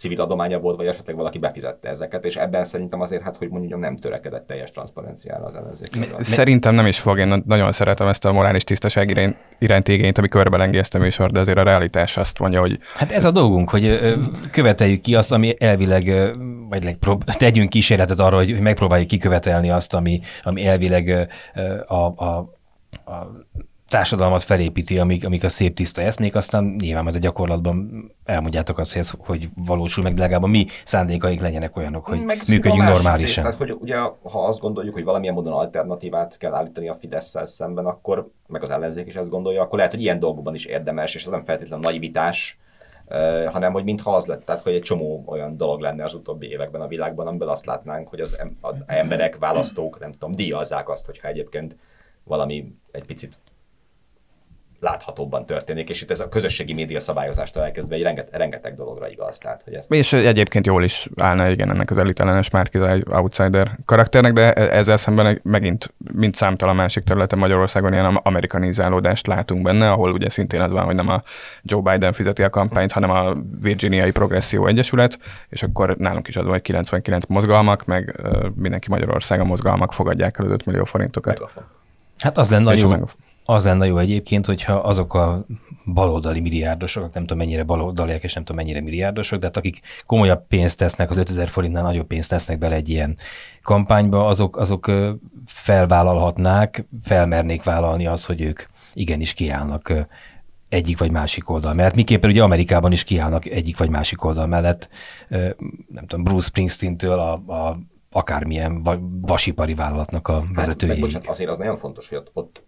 civil adománya volt, vagy esetleg valaki befizette ezeket, és ebben szerintem azért, hát hogy mondjam, nem törekedett teljes transzparenciára az ellenzék. Szerintem nem is fog, én nagyon szeretem ezt a morális tisztaság irány, iránti igényt, ami körbelengi ezt a műsor, de azért a realitás azt mondja, hogy Hát ez a dolgunk, hogy követeljük ki azt, ami elvileg, vagy legprób- tegyünk kísérletet arra, hogy megpróbáljuk kikövetelni azt, ami, ami elvileg a, a, a társadalmat felépíti, amik, amik a szép tiszta eszmék, aztán nyilván majd a gyakorlatban elmondjátok azt, hogy ez hogy valósul meg, de legalább a mi szándékaink legyenek olyanok, hogy Meg működjünk normálisan. rész, Tehát, hogy ugye, ha azt gondoljuk, hogy valamilyen módon alternatívát kell állítani a fidesz szemben, akkor, meg az ellenzék is ezt gondolja, akkor lehet, hogy ilyen dolgokban is érdemes, és ez nem feltétlenül naivitás, eh, hanem hogy mintha az lett, tehát hogy egy csomó olyan dolog lenne az utóbbi években a világban, amiből azt látnánk, hogy az az emberek, választók, nem tudom, díjazzák azt, hogyha egyébként valami egy picit láthatóbban történik, és itt ez a közösségi média szabályozástól elkezdve egy renget, rengeteg dologra igaz, tehát hogy ezt És egyébként jól is állna igen ennek az elitellenes Márkizai outsider karakternek, de e- ezzel szemben megint mint számtalan másik területen Magyarországon ilyen am- amerikanizálódást látunk benne, ahol ugye szintén az van, hogy nem a Joe Biden fizeti a kampányt, hanem a Virginiai Progresszió Egyesület, és akkor nálunk is az van, hogy 99 mozgalmak, meg mindenki Magyarországon mozgalmak fogadják el az 5 millió forintokat. megafon. Hát az lenne És jó, az lenne jó egyébként, hogyha azok a baloldali milliárdosok, nem tudom mennyire baloldaliak, és nem tudom mennyire milliárdosok, de hát akik komolyabb pénzt tesznek, az 5000 forintnál nagyobb pénzt tesznek bele egy ilyen kampányba, azok, azok felvállalhatnák, felmernék vállalni az, hogy ők igenis kiállnak egyik vagy másik oldal mellett. Miképpen ugye Amerikában is kiállnak egyik vagy másik oldal mellett, nem tudom, Bruce Springsteen-től a, a akármilyen va- vasipari vállalatnak a Hát, meg vezetőjéig. bocsánat, azért az nagyon fontos, hogy ott, ott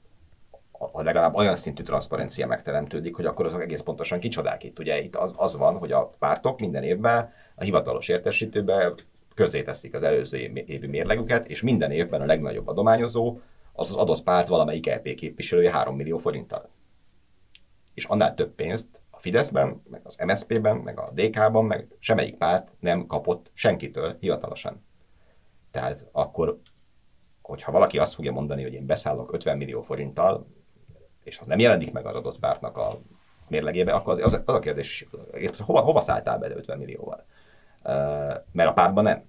a legalább olyan szintű transzparencia megteremtődik, hogy akkor azok egész pontosan kicsodák itt. Ugye itt az, az van, hogy a pártok minden évben a hivatalos értesítőben közzéteszik az előző év- évi mérlegüket, és minden évben a legnagyobb adományozó az az adott párt valamelyik LP képviselője 3 millió forinttal. És annál több pénzt a Fideszben, meg az MSZP-ben, meg a DK-ban, meg semmelyik párt nem kapott senkitől hivatalosan. Tehát akkor hogyha valaki azt fogja mondani, hogy én beszállok 50 millió forinttal, és az nem jelenik meg az adott pártnak a mérlegébe, akkor az, az, az a kérdés, pontosan, hova, hova szálltál bele 50 millióval? Mert a pártban nem.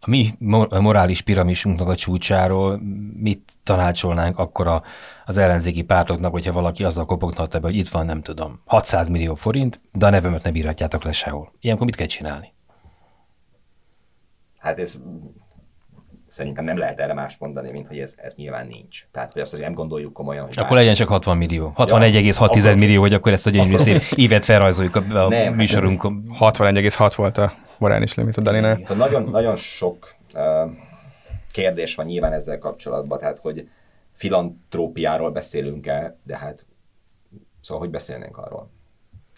A mi morális piramisunknak a csúcsáról mit tanácsolnánk akkor a, az ellenzéki pártoknak, hogyha valaki azzal kopogtatna be, hogy itt van, nem tudom, 600 millió forint, de a nevemet ne bírhatjátok le sehol. Ilyenkor mit kell csinálni? Hát ez szerintem nem lehet erre más mondani, mint hogy ez, ez nyilván nincs. Tehát, hogy azt azért nem gondoljuk komolyan, hogy Akkor legyen csak 60 millió. 61,6 akkor- millió, hogy akkor ezt a gyönyörű szép ívet felrajzoljuk a, a Nem, műsorunkon. 61,6 volt a morális limit a Dalinál. Szóval nagyon, nagyon sok uh, kérdés van nyilván ezzel kapcsolatban, tehát hogy filantrópiáról beszélünk-e, de hát szóval hogy beszélnénk arról?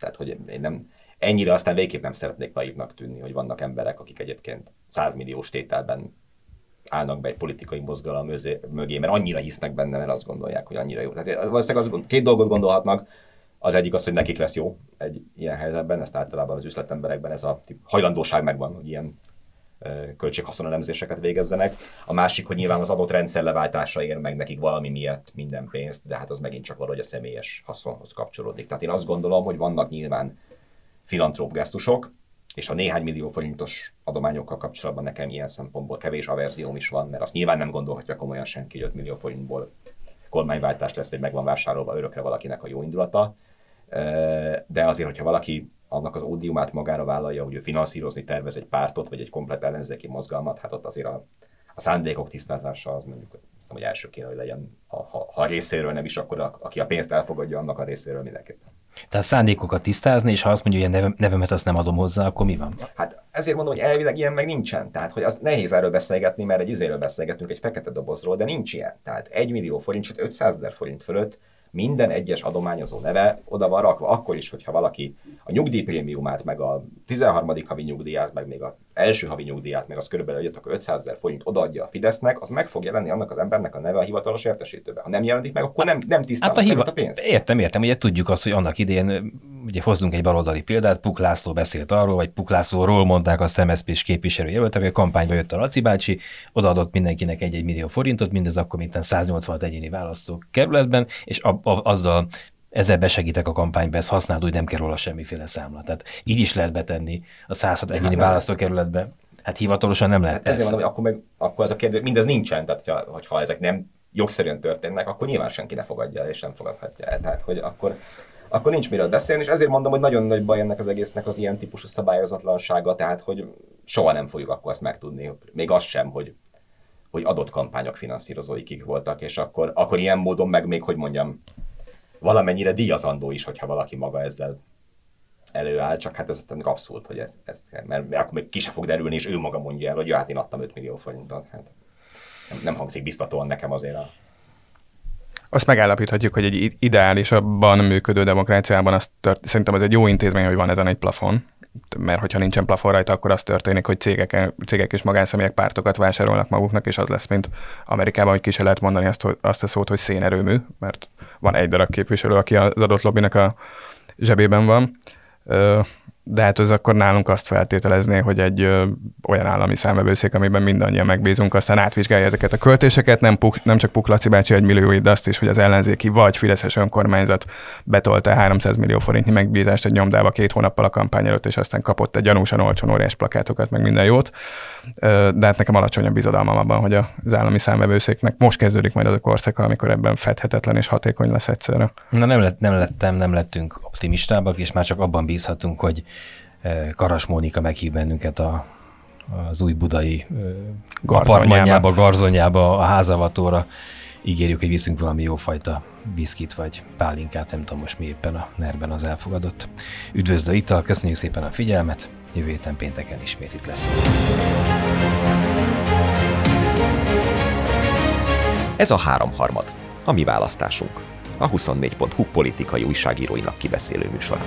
Tehát, hogy én nem, ennyire aztán végképp nem szeretnék naívnak tűnni, hogy vannak emberek, akik egyébként 100 milliós tételben állnak be egy politikai mozgalom mögé, mert annyira hisznek benne, mert azt gondolják, hogy annyira jó. Tehát valószínűleg az, két dolgot gondolhatnak, az egyik az, hogy nekik lesz jó egy ilyen helyzetben, ezt általában az üzletemberekben ez a hajlandóság megvan, hogy ilyen költséghaszonelemzéseket végezzenek. A másik, hogy nyilván az adott rendszer leváltása ér meg nekik valami miatt minden pénzt, de hát az megint csak valahogy a személyes haszonhoz kapcsolódik. Tehát én azt gondolom, hogy vannak nyilván filantróp gesztusok, és a néhány millió forintos adományokkal kapcsolatban nekem ilyen szempontból kevés averzióm is van, mert azt nyilván nem gondolhatja komolyan senki, hogy 5 millió forintból kormányváltás lesz, vagy meg van vásárolva örökre valakinek a jó indulata. De azért, hogyha valaki annak az ódiumát magára vállalja, hogy ő finanszírozni tervez egy pártot, vagy egy komplet ellenzéki mozgalmat, hát ott azért a, a szándékok tisztázása az mondjuk hiszem, hogy első kéne, hogy legyen, ha, ha, ha a részéről nem is, akkor a, aki a pénzt elfogadja, annak a részéről mindenképpen. Tehát szándékokat tisztázni, és ha azt mondja, hogy a neve, nevemet azt nem adom hozzá, akkor mi van? Hát ezért mondom, hogy elvileg ilyen meg nincsen. Tehát, hogy az nehéz erről beszélgetni, mert egy izéről beszélgetünk, egy fekete dobozról, de nincs ilyen. Tehát egy millió forint, sőt 500 ezer forint fölött minden egyes adományozó neve oda van rakva, akkor is, hogyha valaki a nyugdíjprémiumát, meg a 13. havi nyugdíját, meg még a első havi nyugdíját, meg az körülbelül jött, akkor 500 ezer forint odaadja a Fidesznek, az meg fog jelenni annak az embernek a neve a hivatalos értesítőben. Ha nem jelenik meg, akkor nem, nem tisztán hát a, hiva... a pénz. Értem, értem, ugye tudjuk azt, hogy annak idén ugye hozzunk egy baloldali példát, Puk László beszélt arról, vagy Puk Lászlóról mondták azt MSZP-s képviselőjelöltek, hogy a kampányba jött a Laci bácsi, odaadott mindenkinek egy-egy millió forintot, mindez akkor mint 186 egyéni választó kerületben, és a, a, azzal ezzel besegítek a kampányba, ezt használd, úgy nem kell róla semmiféle számla. Tehát így is lehet betenni a 106 egyéni hát választókerületbe. Hát hivatalosan nem lehet. Hát ezért mondom, hogy akkor, meg, akkor ez a kérdés, mindez nincsen, tehát hogyha, hogyha ezek nem jogszerűen történnek, akkor nyilván senki ne fogadja el, és nem fogadhatja el. Tehát, hogy akkor akkor nincs miről beszélni, és ezért mondom, hogy nagyon nagy baj ennek az egésznek az ilyen típusú szabályozatlansága, tehát hogy soha nem fogjuk akkor azt megtudni, még az sem, hogy, hogy adott kampányok finanszírozói kik voltak, és akkor, akkor ilyen módon meg még, hogy mondjam, valamennyire díjazandó is, hogyha valaki maga ezzel előáll, csak hát ez abszurd, hogy ezt, ezt mert akkor még ki se fog derülni, és ő maga mondja el, hogy hát én adtam 5 millió forintot. Hát nem, nem hangzik biztatóan nekem azért a azt megállapíthatjuk, hogy egy ideálisabban működő demokráciában az tört, szerintem az egy jó intézmény, hogy van ezen egy plafon, mert hogyha nincsen plafon rajta, akkor az történik, hogy cégek, cégek és magánszemélyek pártokat vásárolnak maguknak, és az lesz, mint Amerikában, hogy ki se lehet mondani azt, azt a szót, hogy szénerőmű, mert van egy darab képviselő, aki az adott lobbynak a zsebében van de hát az akkor nálunk azt feltételezné, hogy egy ö, olyan állami számvevőszék, amiben mindannyian megbízunk, aztán átvizsgálja ezeket a költéseket, nem, puk, nem csak Puklaci bácsi egy millióid, de azt is, hogy az ellenzéki vagy Fideszes önkormányzat betolta 300 millió forintnyi megbízást egy nyomdába két hónappal a kampány előtt, és aztán kapott egy gyanúsan olcsón óriás plakátokat, meg minden jót. De hát nekem alacsonyabb bizodalmam abban, hogy az állami számvevőszéknek most kezdődik majd az a korszaka, amikor ebben fedhetetlen és hatékony lesz egyszerre. Na nem, lett, nem lettem, nem lettünk optimistábbak, és már csak abban bízhatunk, hogy Karas Mónika meghív bennünket a, az új budai apartmanjába, garzonyába, a házavatóra. Ígérjük, hogy viszünk valami jófajta biszkit vagy pálinkát, nem tudom most mi éppen a nerben az elfogadott. Üdvözlő ital, köszönjük szépen a figyelmet, jövő héten pénteken ismét itt leszünk. Ez a háromharmad, a mi választásunk a 24.hu politikai újságíróinak kibeszélő műsor.